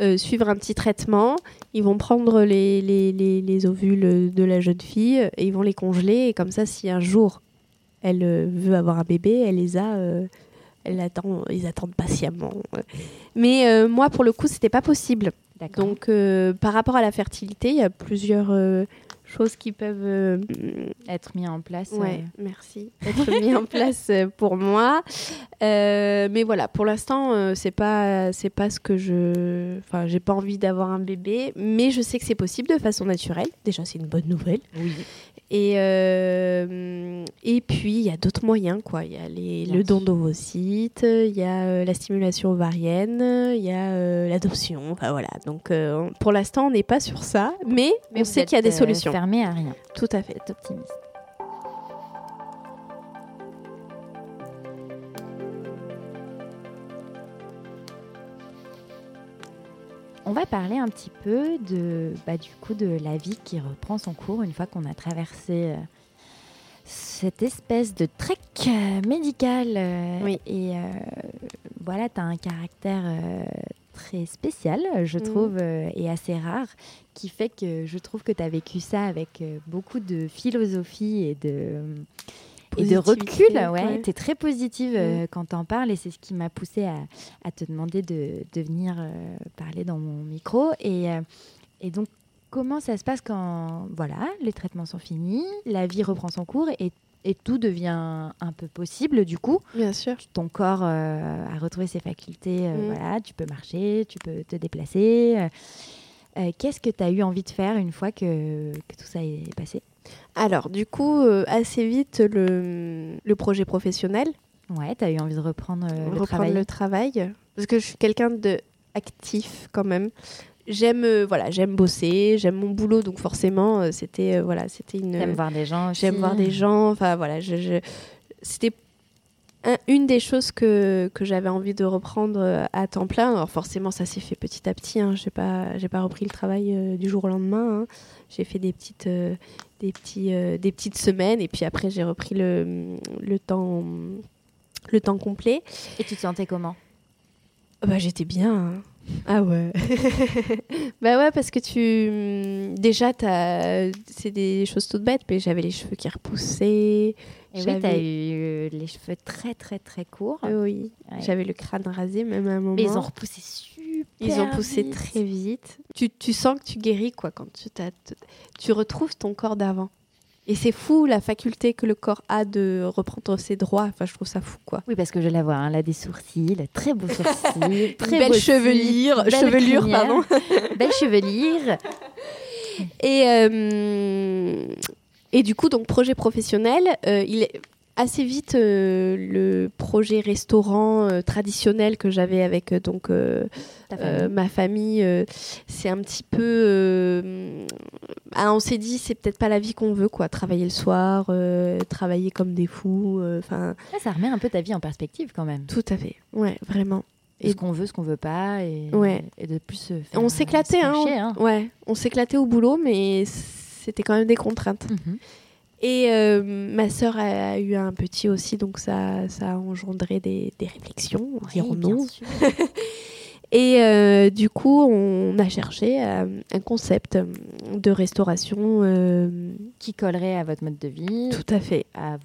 euh, suivre un petit traitement. Ils vont prendre les, les, les- les ovules de la jeune fille et ils vont les congeler. Et comme ça, si un jour elle euh, veut avoir un bébé, elle les a. euh, elle attend, ils attendent patiemment. Mais moi, pour le coup, c'était pas possible. Donc, par rapport à la fertilité, il y a plusieurs choses qui peuvent euh, être mis en place. Ouais, euh, merci. <laughs> Être mis en place euh, pour moi. Euh, mais voilà, pour l'instant, euh, c'est pas, c'est pas ce que je. Enfin, j'ai pas envie d'avoir un bébé, mais je sais que c'est possible de façon naturelle. Déjà, c'est une bonne nouvelle. Oui. Et, euh, et puis, il y a d'autres moyens, quoi. Il y a les, le don d'ovocytes, il y a euh, la stimulation ovarienne, il y a euh, l'adoption. Enfin, voilà. Donc, on- pour l'instant, on n'est pas sur ça, mais, Mais on sait qu'il y a des solutions. fermé à rien. Tout à fait. Optimiste. On va parler un petit peu de, bah, du coup, de la vie qui reprend son cours une fois qu'on a traversé euh, cette espèce de trek euh, médical. euh, Oui. Et voilà, tu as un caractère très spécial, je Mhm. trouve, et assez rare, qui fait que je trouve que tu as vécu ça avec beaucoup de philosophie et de, et de recul. Ouais, ouais. Tu es très positive euh, quand tu en parles et c'est ce qui m'a poussée à, à te demander de, de venir euh, parler dans mon micro. Et, euh, et donc, comment ça se passe quand voilà, les traitements sont finis, la vie reprend son cours et, et tout devient un peu possible du coup? Bien sûr. ton corps euh, a retrouvé ses facultés. euh, Mm. Voilà, tu peux marcher, tu peux te déplacer. euh, euh, Qu'est-ce que tu as eu envie de faire une fois que, que tout ça est passé? Alors, du coup, euh, assez vite, le, le projet professionnel, Ouais, tu as eu envie de reprendre euh, le reprendre travail. le travail, parce que je suis quelqu'un de actif quand même. J'aime euh, voilà, j'aime bosser, j'aime mon boulot, donc forcément, c'était voilà, c'était une. T'aimes voir des gens. J'aime voir des gens. Enfin voilà, je, je- c'était un- une des choses que, que j'avais envie de reprendre euh, à temps plein. Alors forcément, ça s'est fait petit à petit. Hein. J'ai pas, j'ai pas repris le travail euh, du jour au lendemain. hein. J'ai fait des petites, euh, des petits, euh, des petites semaines et puis après j'ai repris le, le temps, le temps complet. Et tu te sentais comment? Bah j'étais bien. hein. Ah ouais. <laughs> bah ouais parce que tu déjà c'est des choses toutes bêtes mais j'avais les cheveux qui repoussaient. Et oui, J'avais- tu as eu euh, les cheveux très très très courts. Euh, oui, Ouais. j'avais le crâne rasé même à un moment. Mais ils ont repoussé super Ils ont poussé vite. très vite. Tu, tu sens que tu guéris quoi quand tu t'as- tu retrouves ton corps d'avant. Et c'est fou la faculté que le corps a de reprendre ses droits. Enfin, je trouve ça fou quoi. Oui, parce que je la vois, hein, elle a des sourcils, très beaux <laughs> sourcils, très belle chevelure- belle chevelure, crinière, pardon. belle chevelure. Et, euh, et du coup, donc projet professionnel, euh, il est assez vite euh, le projet restaurant euh, traditionnel que j'avais avec donc famille. ma famille, c'est un petit peu. ah, on s'est dit, c'est peut-être pas la vie qu'on veut, quoi. Travailler le soir, travailler comme des fous. Enfin, Ouais, ça remet un peu ta vie en perspective quand même. tout à fait. Ouais, vraiment. Et ce qu'on veut, ce qu'on veut pas, et, Ouais. et de plus se faire. On s'éclatait, hein, hein. Ouais, on s'éclatait au boulot, mais c'était quand même des contraintes. Mhm. Et euh, ma sœur a, eu un petit aussi, donc ça, ça a engendré des, des réflexions, Oui, dirons-nous. <laughs> Et euh, du coup, on a cherché euh, un concept de restauration Qui collerait à votre mode de vie, tout à fait à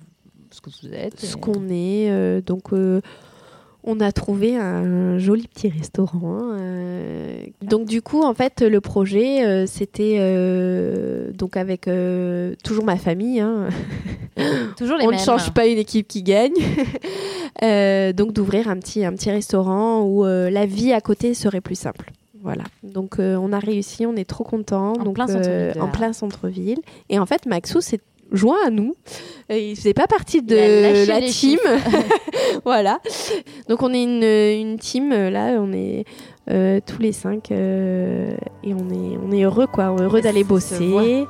ce que vous êtes. ce qu'on est. donc, on a trouvé un joli petit restaurant. euh. Donc, du coup, en fait, le projet, euh, c'était euh, donc avec toujours ma famille. hein. <laughs> Toujours les on mêmes. ne change pas une équipe qui gagne. <laughs> Donc d'ouvrir un petit, un petit restaurant où la vie à côté serait plus simple. Voilà. Donc on a réussi, on est trop contents. En donc plein centre-ville en plein centre-ville. Et en fait, Maxou s'est joint à nous. Euh, il faisait pas partie de la team. <laughs> <laughs> voilà. Donc on est une, une team euh, là, on est euh, tous les cinq euh, et on est on est heureux quoi, heureux d'aller bosser.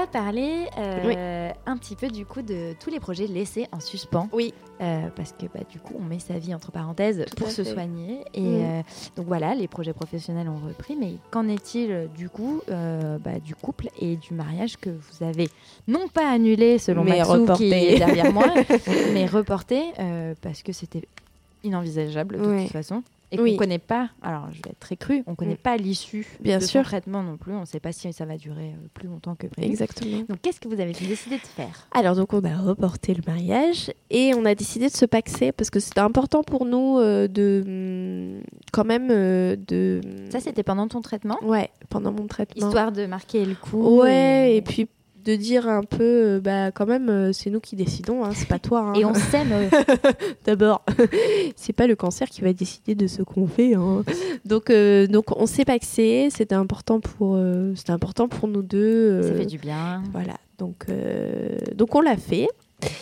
Va parler euh, un petit peu du coup de tous les projets laissés en suspens. Oui. Euh, parce que bah, du coup, on met sa vie entre parenthèses Tout pour se fait. soigner. Et Mm. euh, donc voilà, les projets professionnels ont repris. Mais qu'en est-il du coup bah, du couple et du mariage que vous avez non pas annulé selon Mais Maxou qui reporté. est derrière moi, <laughs> mais reporté parce que c'était inenvisageable de Ouais. toute façon. Et Oui. qu'on connaît pas, alors je vais être très cru, on connaît Mm. pas l'issue Bien de son sûr. traitement non plus. On ne sait pas si ça va durer euh, plus longtemps que prévu. Exactement. Donc qu'est-ce que vous avez décidé de faire? Alors donc on a reporté le mariage et on a décidé de se paxer parce que c'était important pour nous euh, de hum, quand même euh, de Ça, c'était pendant ton traitement? Ouais pendant mon traitement Histoire de marquer le coup. ouais et puis de dire un peu euh, bah quand même euh, c'est nous qui décidons hein, c'est pas toi hein. <laughs> Et on s'aime. <laughs> d'abord <laughs> c'est pas le cancer qui va décider de ce qu'on fait hein. donc euh, donc on s'est paxé c'était important pour euh, c'était important pour nous deux Ça fait du bien. voilà donc donc on l'a fait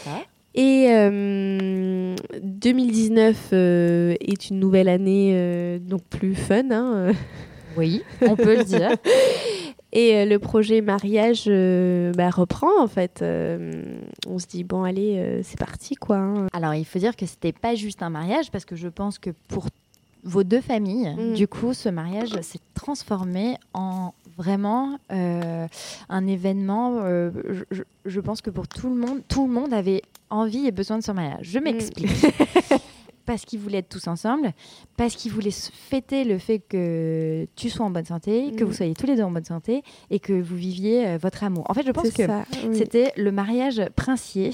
Ça. Et euh, 2019 euh, est une nouvelle année, euh, donc plus fun. hein. Oui, on peut le dire. Et euh, le projet mariage euh, bah, reprend en fait. Euh, on se dit bon allez, c'est parti quoi. hein. Alors, il faut dire que c'était pas juste un mariage parce que je pense que pour vos deux familles, Mm. du coup, ce mariage s'est transformé en vraiment euh, un événement. euh, je, pense que pour tout le monde, tout le monde avait envie et besoin de ce mariage. Je m'explique. <laughs> parce qu'ils voulaient être tous ensemble, parce qu'ils voulaient fêter le fait que tu sois en bonne santé, que Mm. vous soyez tous les deux en bonne santé et que vous viviez euh, votre amour. En fait, je pense que oui. c'était le mariage princier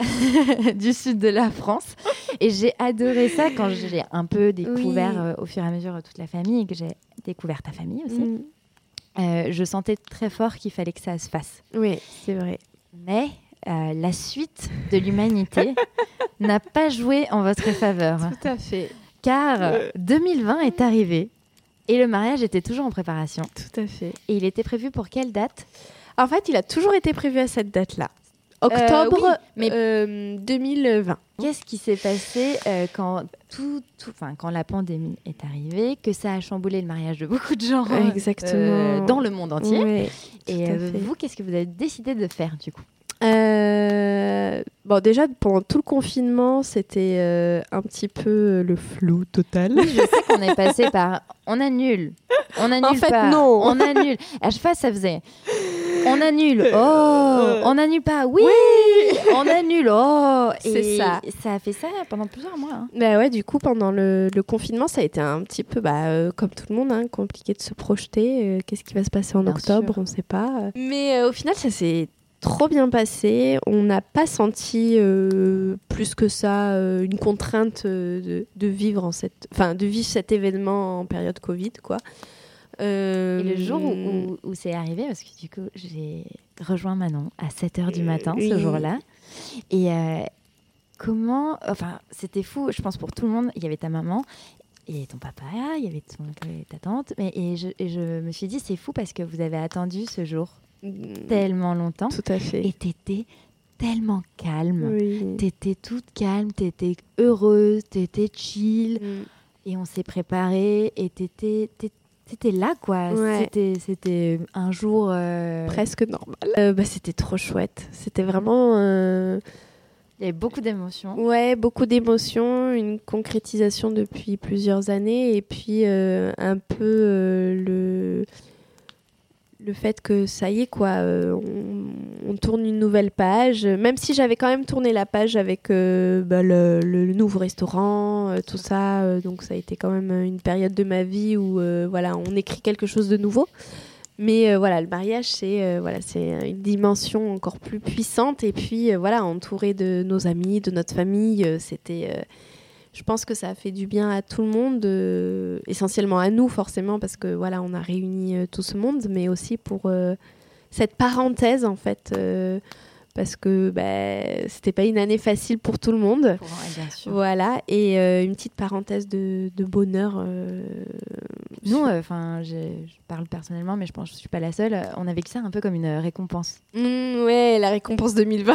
<laughs> du sud de la France. Et j'ai adoré ça quand j'ai un peu découvert Oui. euh, au fur et à mesure toute la famille et que j'ai découvert ta famille aussi. Mm. Euh, je sentais très fort qu'il fallait que ça se fasse. Oui, c'est vrai. Mais euh, la suite de l'humanité <laughs> n'a pas joué en votre faveur. Tout à fait. Car Euh. 2020 est arrivé et le mariage était toujours en préparation. Tout à fait. Et il était prévu pour quelle date? En fait, il a toujours été prévu à cette date-là. Octobre Euh, oui, mais- euh, 2020. Qu'est-ce qui s'est passé euh, quand tout, quand la pandémie est arrivée, que ça a chamboulé le mariage de beaucoup de gens euh, Exactement. dans le monde entier? Et euh, vous, qu'est-ce que vous avez décidé de faire du coup? Euh, bon, déjà, pendant tout le confinement, c'était euh, un petit peu euh, le flou total. Je sais qu'on est passé par on annule, on annule fait, pas, non. on annule. À chaque fois, ça faisait on annule, oh, on annule pas, oui, on annule, oh. <laughs> C'est Et ça. Ça a fait ça pendant plusieurs mois. hein. Bah ouais, du coup, pendant le, le confinement, ça a été un petit peu, bah, euh, comme tout le monde, hein, compliqué de se projeter. euh, Qu'est-ce qui va se passer en Bien octobre sûr. On ne sait pas. Mais euh, au final, ça s'est trop bien passé. On n'a pas senti euh, plus que ça euh, une contrainte euh, de, de vivre en cette, enfin, de vivre cet événement en période Covid, quoi. Euh, Et le jour où, où- où c'est arrivé, parce que du coup, j'ai rejoint Manon à 7h du matin ce jour-là. Et euh, comment. Enfin, c'était fou, je pense, pour tout le monde. Il y avait ta maman. Et ton papa, il y avait ton, ta tante. Mais, et, je, et je me suis dit, c'est fou parce que vous avez attendu ce jour tellement longtemps. Tout à fait. Et t'étais tellement calme. Oui. T'étais toute calme, t'étais heureuse, t'étais chill. Mm. Et on s'est préparé et t'étais t'é- t'étais là, quoi. Ouais. C'était C'était un jour... euh, Presque normal. Euh, bah, c'était trop chouette. C'était vraiment. euh, Il y avait beaucoup d'émotions. Ouais, beaucoup d'émotions, une concrétisation depuis plusieurs années et puis un peu le le fait que ça y est quoi, euh, on, on tourne une nouvelle page. Même si j'avais quand même tourné la page avec euh, bah, le, le nouveau restaurant, euh, tout ça, donc ça a été quand même une période de ma vie où voilà, on écrit quelque chose de nouveau. Mais voilà, le mariage, c'est voilà, c'est une dimension encore plus puissante. Et puis voilà, entouré de nos amis, de notre famille, c'était. Je pense que ça a fait du bien à tout le monde, euh, essentiellement à nous forcément, parce que voilà, on a réuni euh, tout ce monde, mais aussi pour euh, cette parenthèse en fait, parce que bah, c'était pas une année facile pour tout le monde. Pour- bien sûr. Voilà, et euh, une petite parenthèse de, de bonheur. euh, Nous, enfin, je parle personnellement, mais je pense que je suis pas la seule. euh, On a vécu ça un peu comme une euh, récompense. Mm, ouais, la récompense 2020.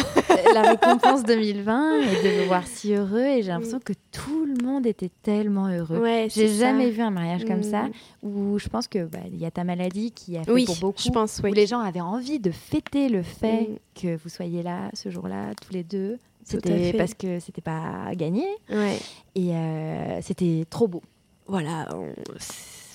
la récompense 2020 <laughs> et de me voir si heureux. Et j'ai l'impression que tout le monde était tellement heureux. Ouais, j'ai jamais ça. vu un mariage comme ça Mm. où je pense que bah, il y a ta maladie qui a fait Oui, pour beaucoup. je pense, oui. Où les gens avaient envie de fêter le fait Mm. Que vous soyez là ce jour-là tous les deux. C'était parce que c'était pas gagné Ouais. et euh, c'était trop beau. Voilà, on-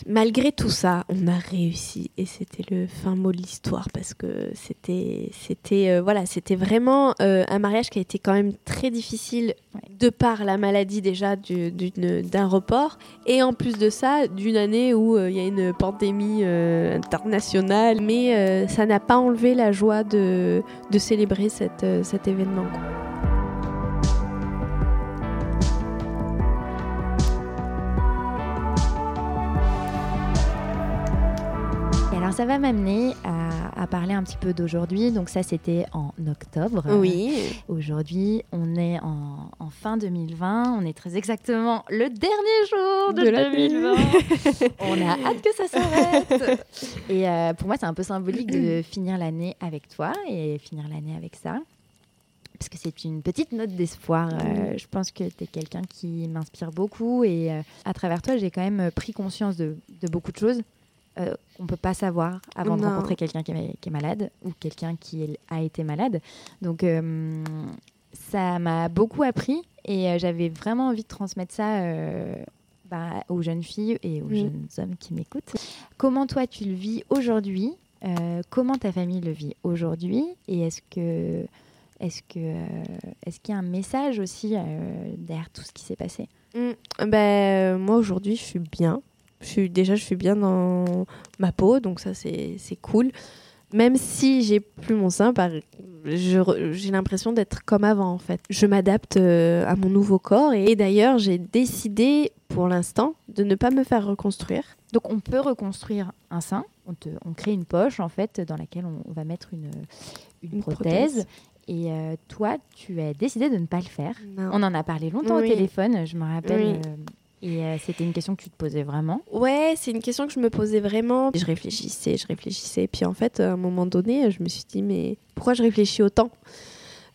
malgré tout ça, on a réussi et c'était le fin mot de l'histoire parce que c'était, c'était, euh, voilà, c'était vraiment euh, un mariage qui a été quand même très difficile de par la maladie déjà du- d'un report et en plus de ça d'une année où euh, il y a une pandémie internationale, mais ça n'a pas enlevé la joie de, de célébrer cette, cet événement. quoi. Ça va m'amener à, à parler un petit peu d'aujourd'hui. Donc ça c'était en octobre. Oui. Aujourd'hui on est en, en fin 2020. On est très exactement le dernier jour de, De l'année. 2020. <laughs> on a hâte que ça s'arrête. et euh, pour moi c'est un peu symbolique de <clears throat> finir l'année avec toi et finir l'année avec ça. Parce que c'est une petite note d'espoir. Euh, je pense que tu es quelqu'un qui m'inspire beaucoup et euh, à travers toi, j'ai quand même pris conscience de, de beaucoup de choses euh, on peut pas savoir avant de rencontrer quelqu'un qui, est- qui est malade ou quelqu'un qui est- a été malade. Donc euh, ça m'a beaucoup appris et euh, j'avais vraiment envie de transmettre ça bah, aux jeunes filles et aux Mm. jeunes hommes qui m'écoutent. Comment toi tu le vis aujourd'hui Comment ta famille le vit aujourd'hui Et est-ce que est-ce que est-ce qu'il y a un message aussi derrière tout ce qui s'est passé? Mm. Ben, euh, moi aujourd'hui, je suis bien. Je suis, déjà, je suis bien dans ma peau, donc ça, c'est cool. Même si j'ai plus mon sein, j'ai l'impression d'être comme avant, en fait. Je m'adapte euh, à mon nouveau corps et, d'ailleurs, j'ai décidé, pour l'instant, de ne pas me faire reconstruire. Donc on peut reconstruire un sein, on, te- on crée une poche en fait dans laquelle on, on va mettre une, une, Une prothèse. prothèse. Et euh, toi, tu as décidé de ne pas le faire. Non. On en a parlé longtemps Oui. au téléphone, je me rappelle. Oui. euh, et euh, c'était une question que tu te posais vraiment. Ouais, c'est une question que je me posais vraiment. Je réfléchissais, je réfléchissais. Puis en fait, à un moment donné, je me suis dit, mais pourquoi je réfléchis autant?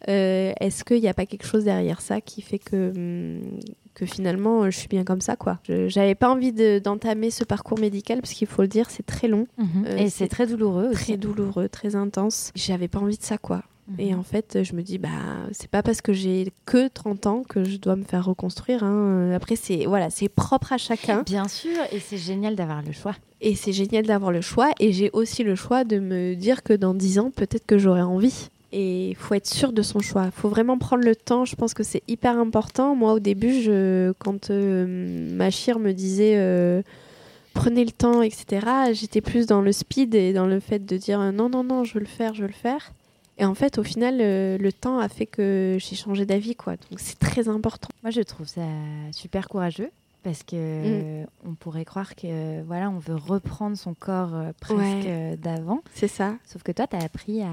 Euh, Est-ce qu'il n'y a pas quelque chose derrière ça qui fait que, hum, que finalement, je suis bien comme ça, quoi? J'avais pas envie de- d'entamer ce parcours médical, parce qu'il faut le dire, c'est très long. Euh, et c'est très douloureux aussi. Très douloureux, très intense. J'avais pas envie de ça, quoi. Mhm. Et en fait, je me dis, bah, c'est pas parce que j'ai que 30 ans que je dois me faire reconstruire. hein. Après, c'est voilà, c'est propre à chacun. Bien sûr, et c'est génial d'avoir le choix. Et c'est génial d'avoir le choix. Et j'ai aussi le choix de me dire que dans 10 ans, peut-être que j'aurai envie. Et il faut être sûr de son choix. Il faut vraiment prendre le temps. Je pense que c'est hyper important. Moi, au début, je, quand euh, ma chire me disait euh, prenez le temps, etc., j'étais plus dans le speed et dans le fait de dire euh, non, non, non, je veux le faire, je veux le faire. Et en fait, au final, euh, le temps a fait que j'ai changé d'avis. quoi. Donc c'est très important. Moi, je trouve ça super courageux parce que Mm. on pourrait croire que voilà, on veut reprendre son corps euh, presque Ouais. euh, d'avant. C'est ça. Sauf que toi, tu as appris à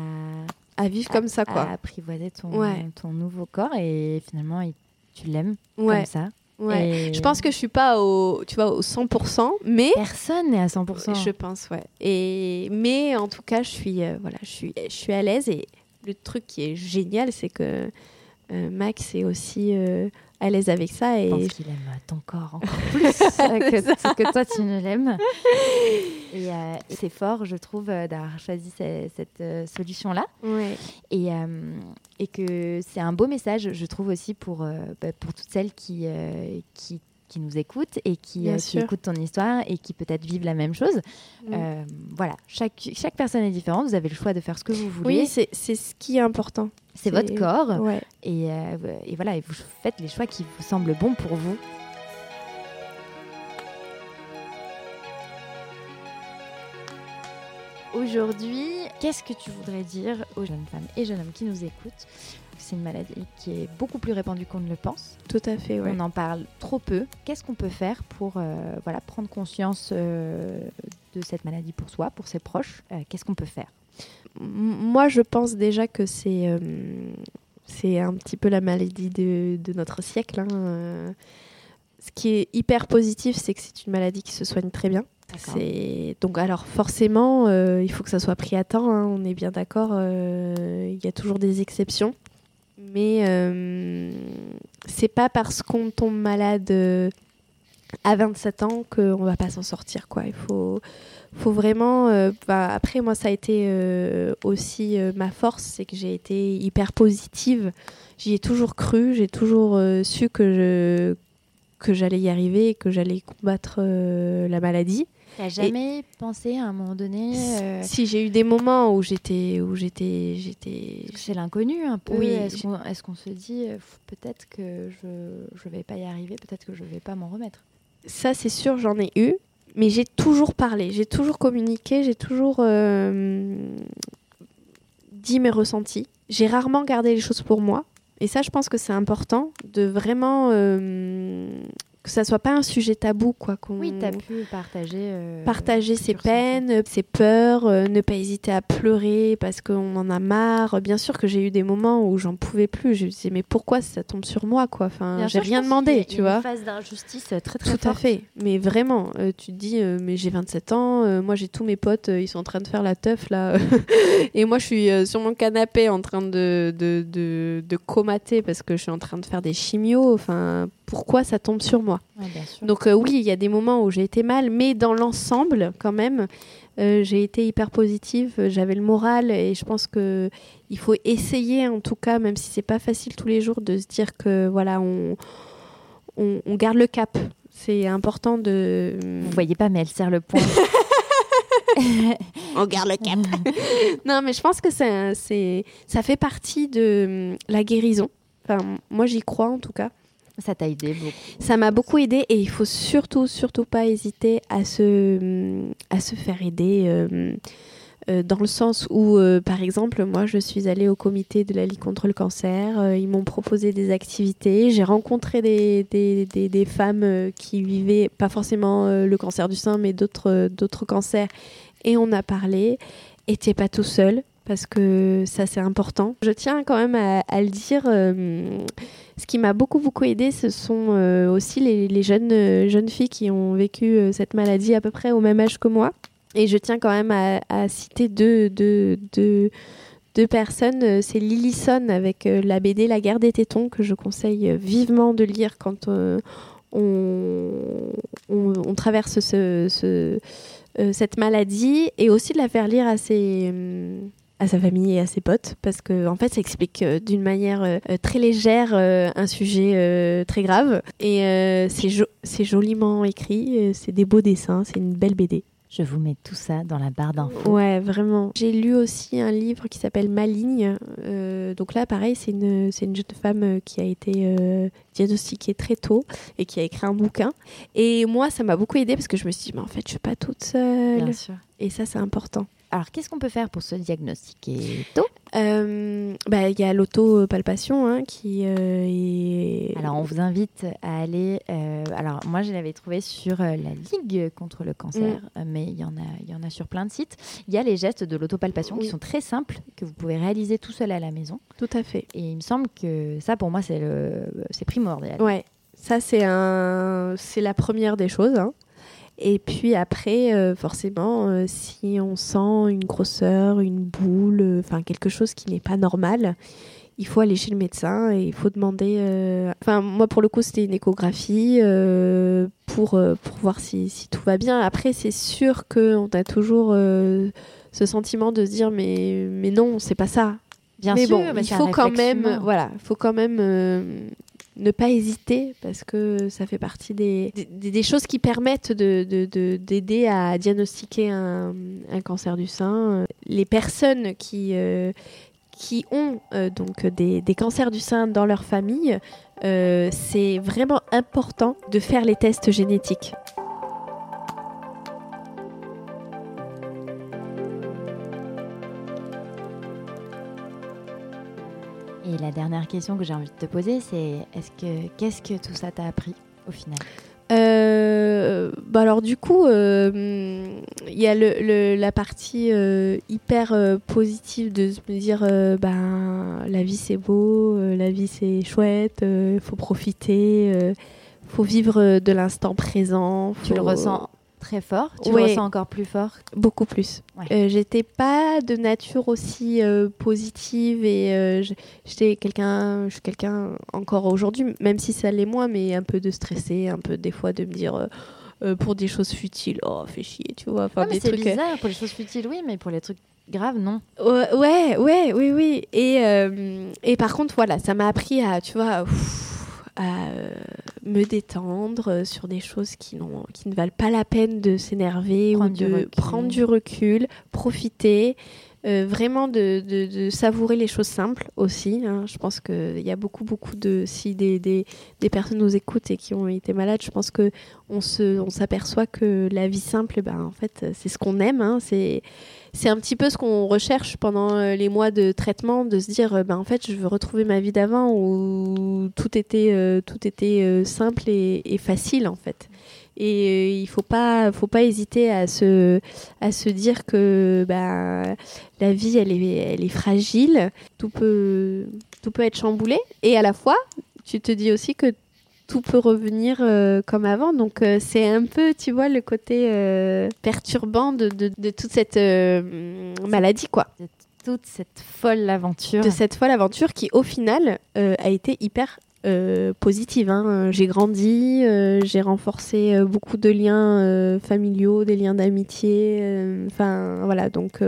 À vivre comme ça, quoi. à apprivoiser ton, Ouais. ton nouveau corps et finalement, il- tu l'aimes Ouais. comme ça. Ouais. Et Je pense que je suis pas au, tu vois, au 100%, mais personne n'est à 100%. Je pense, ouais. Et mais en tout cas, je suis, euh, voilà, je suis, je suis à l'aise. Et le truc qui est génial, c'est que euh, Max est aussi euh, à l'aise avec ça. Et Je pense qu'il aime ton corps encore plus <laughs> que, que toi tu ne l'aimes. Et euh, c'est fort, je trouve, euh, d'avoir choisi ce- cette euh, solution-là. Ouais. Et, euh, et que c'est un beau message, je trouve aussi, pour, euh, bah, pour toutes celles qui, euh, qui, qui nous écoutent et qui, euh, qui écoutent ton histoire et qui peut-être vivent la même chose. Euh, voilà, chaque, chaque personne est différente, vous avez le choix de faire ce que vous voulez. Oui, c'est c'est ce qui est important. C'est votre corps. Ouais. Et, euh, et voilà, et vous faites les choix qui vous semblent bons pour vous. Aujourd'hui, qu'est-ce que tu voudrais dire aux jeunes femmes et jeunes hommes qui nous écoutent? C'est une maladie qui est beaucoup plus répandue qu'on ne le pense. Tout à fait, ouais. On en parle trop peu. Qu'est-ce qu'on peut faire pour euh, voilà, prendre conscience euh, de cette maladie pour soi, pour ses proches Euh, Qu'est-ce qu'on peut faire? Moi, je pense déjà que c'est c'est un petit peu la maladie de, de notre siècle. hein. Ce qui est hyper positif, c'est que c'est une maladie qui se soigne très bien. C'est donc alors forcément, euh, il faut que ça soit pris à temps. hein, on est bien d'accord. euh, Il y a toujours des exceptions, mais euh, c'est pas parce qu'on tombe malade euh, à 27 ans qu'on va pas s'en sortir. Quoi. Il faut, faut vraiment. euh, bah, après, moi, ça a été aussi ma force, c'est que j'ai été hyper positive. J'y ai toujours cru. J'ai toujours su que je que j'allais y arriver et que j'allais combattre la maladie. T'as jamais pensé à un moment donné euh, Si j'ai eu des moments où j'étais où j'étais j'étais C'est l'inconnu un peu. Oui, Est-ce qu'on se dit euh, peut-être que je je vais pas y arriver, peut-être que je vais pas m'en remettre? ça c'est sûr j'en ai eu mais j'ai toujours parlé j'ai toujours communiqué j'ai toujours euh, dit mes ressentis j'ai rarement gardé les choses pour moi et ça je pense que c'est important de vraiment euh, que ça soit pas un sujet tabou quoi qu'on Oui, t'as pu partager. euh, partager ses peines, ses peurs, euh, ne pas hésiter à pleurer parce qu'on en a marre. Bien sûr que j'ai eu des moments où j'en pouvais plus. Je me disais mais pourquoi ça tombe sur moi quoi? Enfin, j'ai rien demandé, tu une vois. phase d'injustice très très Tout à fait. Mais vraiment, euh, tu te dis euh, mais j'ai 27 ans, euh, moi j'ai tous mes potes, euh, ils sont en train de faire la teuf là, <laughs> et moi je suis euh, sur mon canapé en train de de, de de comater parce que je suis en train de faire des chimios. Enfin pourquoi ça tombe sur moi. Ouais, bien sûr. Donc euh, oui, il y a des moments où j'ai été mal, mais dans l'ensemble, quand même, euh, j'ai été hyper positive. euh, J'avais le moral et je pense que il faut essayer, en tout cas, même si c'est pas facile tous les jours, de se dire que voilà, on, on, on garde le cap. C'est important de. Vous voyez pas, mais elle serre le poing. <laughs> <laughs> on garde le cap. <laughs> non, mais je pense que ça, c'est, ça fait partie de la guérison. Enfin, moi, j'y crois en tout cas. Ça t'a aidé beaucoup. Ça m'a beaucoup aidé et il faut surtout, surtout pas hésiter à se, hum, à se faire aider. euh, euh, dans le sens où, euh, par exemple, moi, je suis allée au comité de la Ligue contre le cancer. euh, ils m'ont proposé des activités. J'ai rencontré des, des, des- femmes qui vivaient pas forcément le cancer du sein, mais d'autres d'autres cancers. Et on a parlé. Et t'es pas tout seul, parce que ça, c'est important. Je tiens quand même à, le dire. euh, ce qui m'a beaucoup, beaucoup aidé, ce sont euh, aussi les, jeunes, euh, jeunes filles qui ont vécu cette maladie à peu près au même âge que moi. Et je tiens quand même à, citer deux, deux, deux, deux personnes. C'est Lillison avec euh, la BD La guerre des tétons, que je conseille vivement de lire quand on, traverse ce, ce, cette maladie. Et aussi de la faire lire à ses... à sa famille et à ses potes parce que en fait ça explique euh, d'une manière euh, euh, très légère euh, un sujet très grave et c'est jo- c'est joliment écrit c'est des beaux dessins c'est une belle BD Je vous mets tout ça dans la barre d'infos. Ouais, vraiment. J'ai lu aussi un livre qui s'appelle Maligne. Euh, donc là, pareil, c'est une, c'est une jeune femme qui a été euh, diagnostiquée très tôt et qui a écrit un bouquin. Et moi, ça m'a beaucoup aidé parce que je me suis dit, mais en fait, je suis pas toute seule. Bien sûr. Et ça, c'est important. Alors, qu'est-ce qu'on peut faire pour se diagnostiquer tôt? Euh, bah, Il y a l'autopalpation hein, qui euh, est... Alors, on vous invite à aller. euh, alors, moi, je l'avais trouvé sur la Ligue contre le cancer, euh, mais il y, en a, y en a sur plein de sites. Il y a les gestes de l'autopalpation qui Oui. sont très simples, que vous pouvez réaliser tout seul à la maison. Tout à fait. Et il me semble que ça, pour moi, c'est primordial. Ouais, ça c'est un, la première des choses. hein. Et puis après, euh, forcément, euh, si on sent une grosseur, une boule, euh, enfin quelque chose qui n'est pas normal, il faut aller chez le médecin et il faut demander. Enfin, moi pour le coup, c'était une échographie pour pour voir si, si tout va bien. Après, c'est sûr que on a toujours ce sentiment de se dire mais mais non, c'est pas ça. Bien mais sûr, bon, mais il faut quand même, voilà, il faut quand même ne pas hésiter parce que ça fait partie des, choses qui permettent de, de- d'aider à diagnostiquer un, cancer du sein. Les personnes qui, euh, ont euh, donc des, des cancers du sein dans leur famille, euh, c'est vraiment important de faire les tests génétiques. Et la dernière question que j'ai envie de te poser, c'est est-ce que qu'est-ce que tout ça t'a appris au final? Euh, bah alors du coup, euh, il y a le, le- la partie euh, hyper positive de se dire, ben la vie c'est beau, la vie c'est chouette, il faut profiter, faut vivre de l'instant présent. Tu le faut- ressens très fort Tu Ouais. le ressens encore plus fort Beaucoup plus. Ouais. Euh, j'étais pas de nature aussi euh, positive et euh, j'étais quelqu'un, je suis quelqu'un encore aujourd'hui, même si ça l'est moins, mais un peu de stressé, un peu des fois de me dire pour des choses futiles, oh fais chier, tu vois, enfin Ouais, c'est trucs. bizarre pour les choses futiles, oui, mais pour les trucs graves, non. Ouais, ouais, ouais, oui, oui. Et, euh, et par contre, voilà, ça m'a appris à, tu vois, ouf, à euh, me détendre sur des choses qui, qui ne valent pas la peine de s'énerver ou de recul. prendre du recul, profiter. euh, vraiment de, de- de savourer les choses simples aussi. hein. Je pense qu'il y a beaucoup, beaucoup de... Si des, des, des personnes nous écoutent et qui ont été malades, je pense que on, se, on s'aperçoit que la vie simple, ben, en fait, c'est ce qu'on aime. hein. C'est c'est un petit peu ce qu'on recherche pendant euh, les mois de traitement, de se dire, euh, ben, en fait, je veux retrouver ma vie d'avant où tout était, euh, tout était simple et, facile, en fait. Et il faut pas, faut pas hésiter à se, à se dire que ben, la vie, elle est, elle est fragile, tout peut, tout peut être chamboulé. Et à la fois, tu te dis aussi que tout peut revenir euh, comme avant. Donc euh, c'est un peu, tu vois, le côté euh, perturbant de, de- de toute cette maladie, quoi. De toute cette folle aventure. De cette folle aventure qui, au final, a été hyper euh, positive. hein. J'ai grandi, euh, j'ai renforcé euh, beaucoup de liens familiaux, des liens d'amitié. Enfin, voilà, donc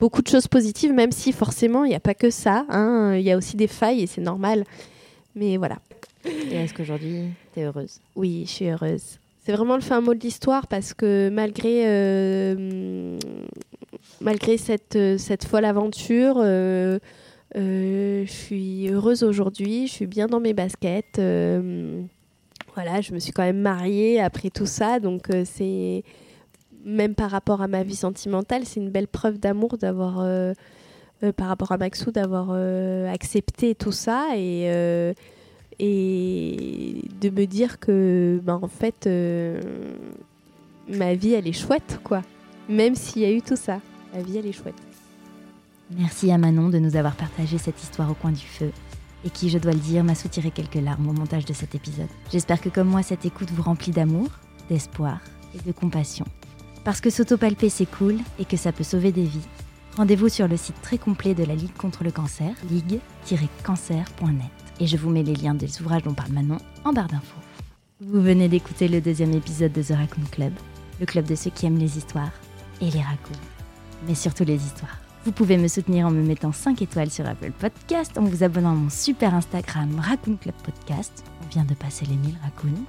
beaucoup de choses positives, même si forcément, il n'y a pas que ça. hein. Il y a aussi des failles et c'est normal. Mais voilà. Et est-ce qu'aujourd'hui, tu es heureuse? Oui, je suis heureuse. C'est vraiment le fin mot de l'histoire parce que malgré, euh, malgré cette, cette folle aventure, euh, euh, je suis heureuse aujourd'hui, je suis bien dans mes baskets. voilà, je me suis quand même mariée après tout ça, donc c'est même par rapport à ma vie sentimentale, c'est une belle preuve d'amour d'avoir, par rapport à Maxou, d'avoir accepté tout ça et et de me dire que ben, en fait euh, ma vie elle est chouette quoi même s'il y a eu tout ça la vie elle est chouette Merci à Manon de nous avoir partagé cette histoire au coin du feu et qui, je dois le dire, m'a soutiré quelques larmes au montage de cet épisode. J'espère que comme moi, cette écoute vous remplit d'amour, d'espoir et de compassion. Parce que s'autopalper, c'est cool et que ça peut sauver des vies. Rendez-vous sur le site très complet de la Ligue contre le cancer, ligue-cancer.net. Et je vous mets les liens des ouvrages dont parle Manon en barre d'infos. Vous venez d'écouter le deuxième épisode de The Raccoon Club, le club de ceux qui aiment les histoires et les raccoons. Mais surtout les histoires. Vous pouvez me soutenir en me mettant 5 étoiles sur Apple Podcast, en vous abonnant à mon super Instagram Raccoon Club Podcast. On vient de passer les 1000 raccoons.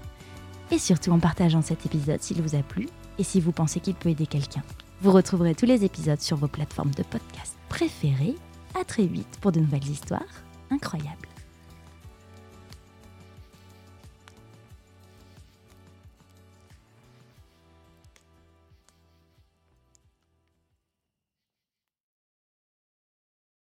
Et surtout en partageant cet épisode s'il vous a plu et si vous pensez qu'il peut aider quelqu'un. Vous retrouverez tous les épisodes sur vos plateformes de podcast préférées. À très vite pour de nouvelles histoires incroyables.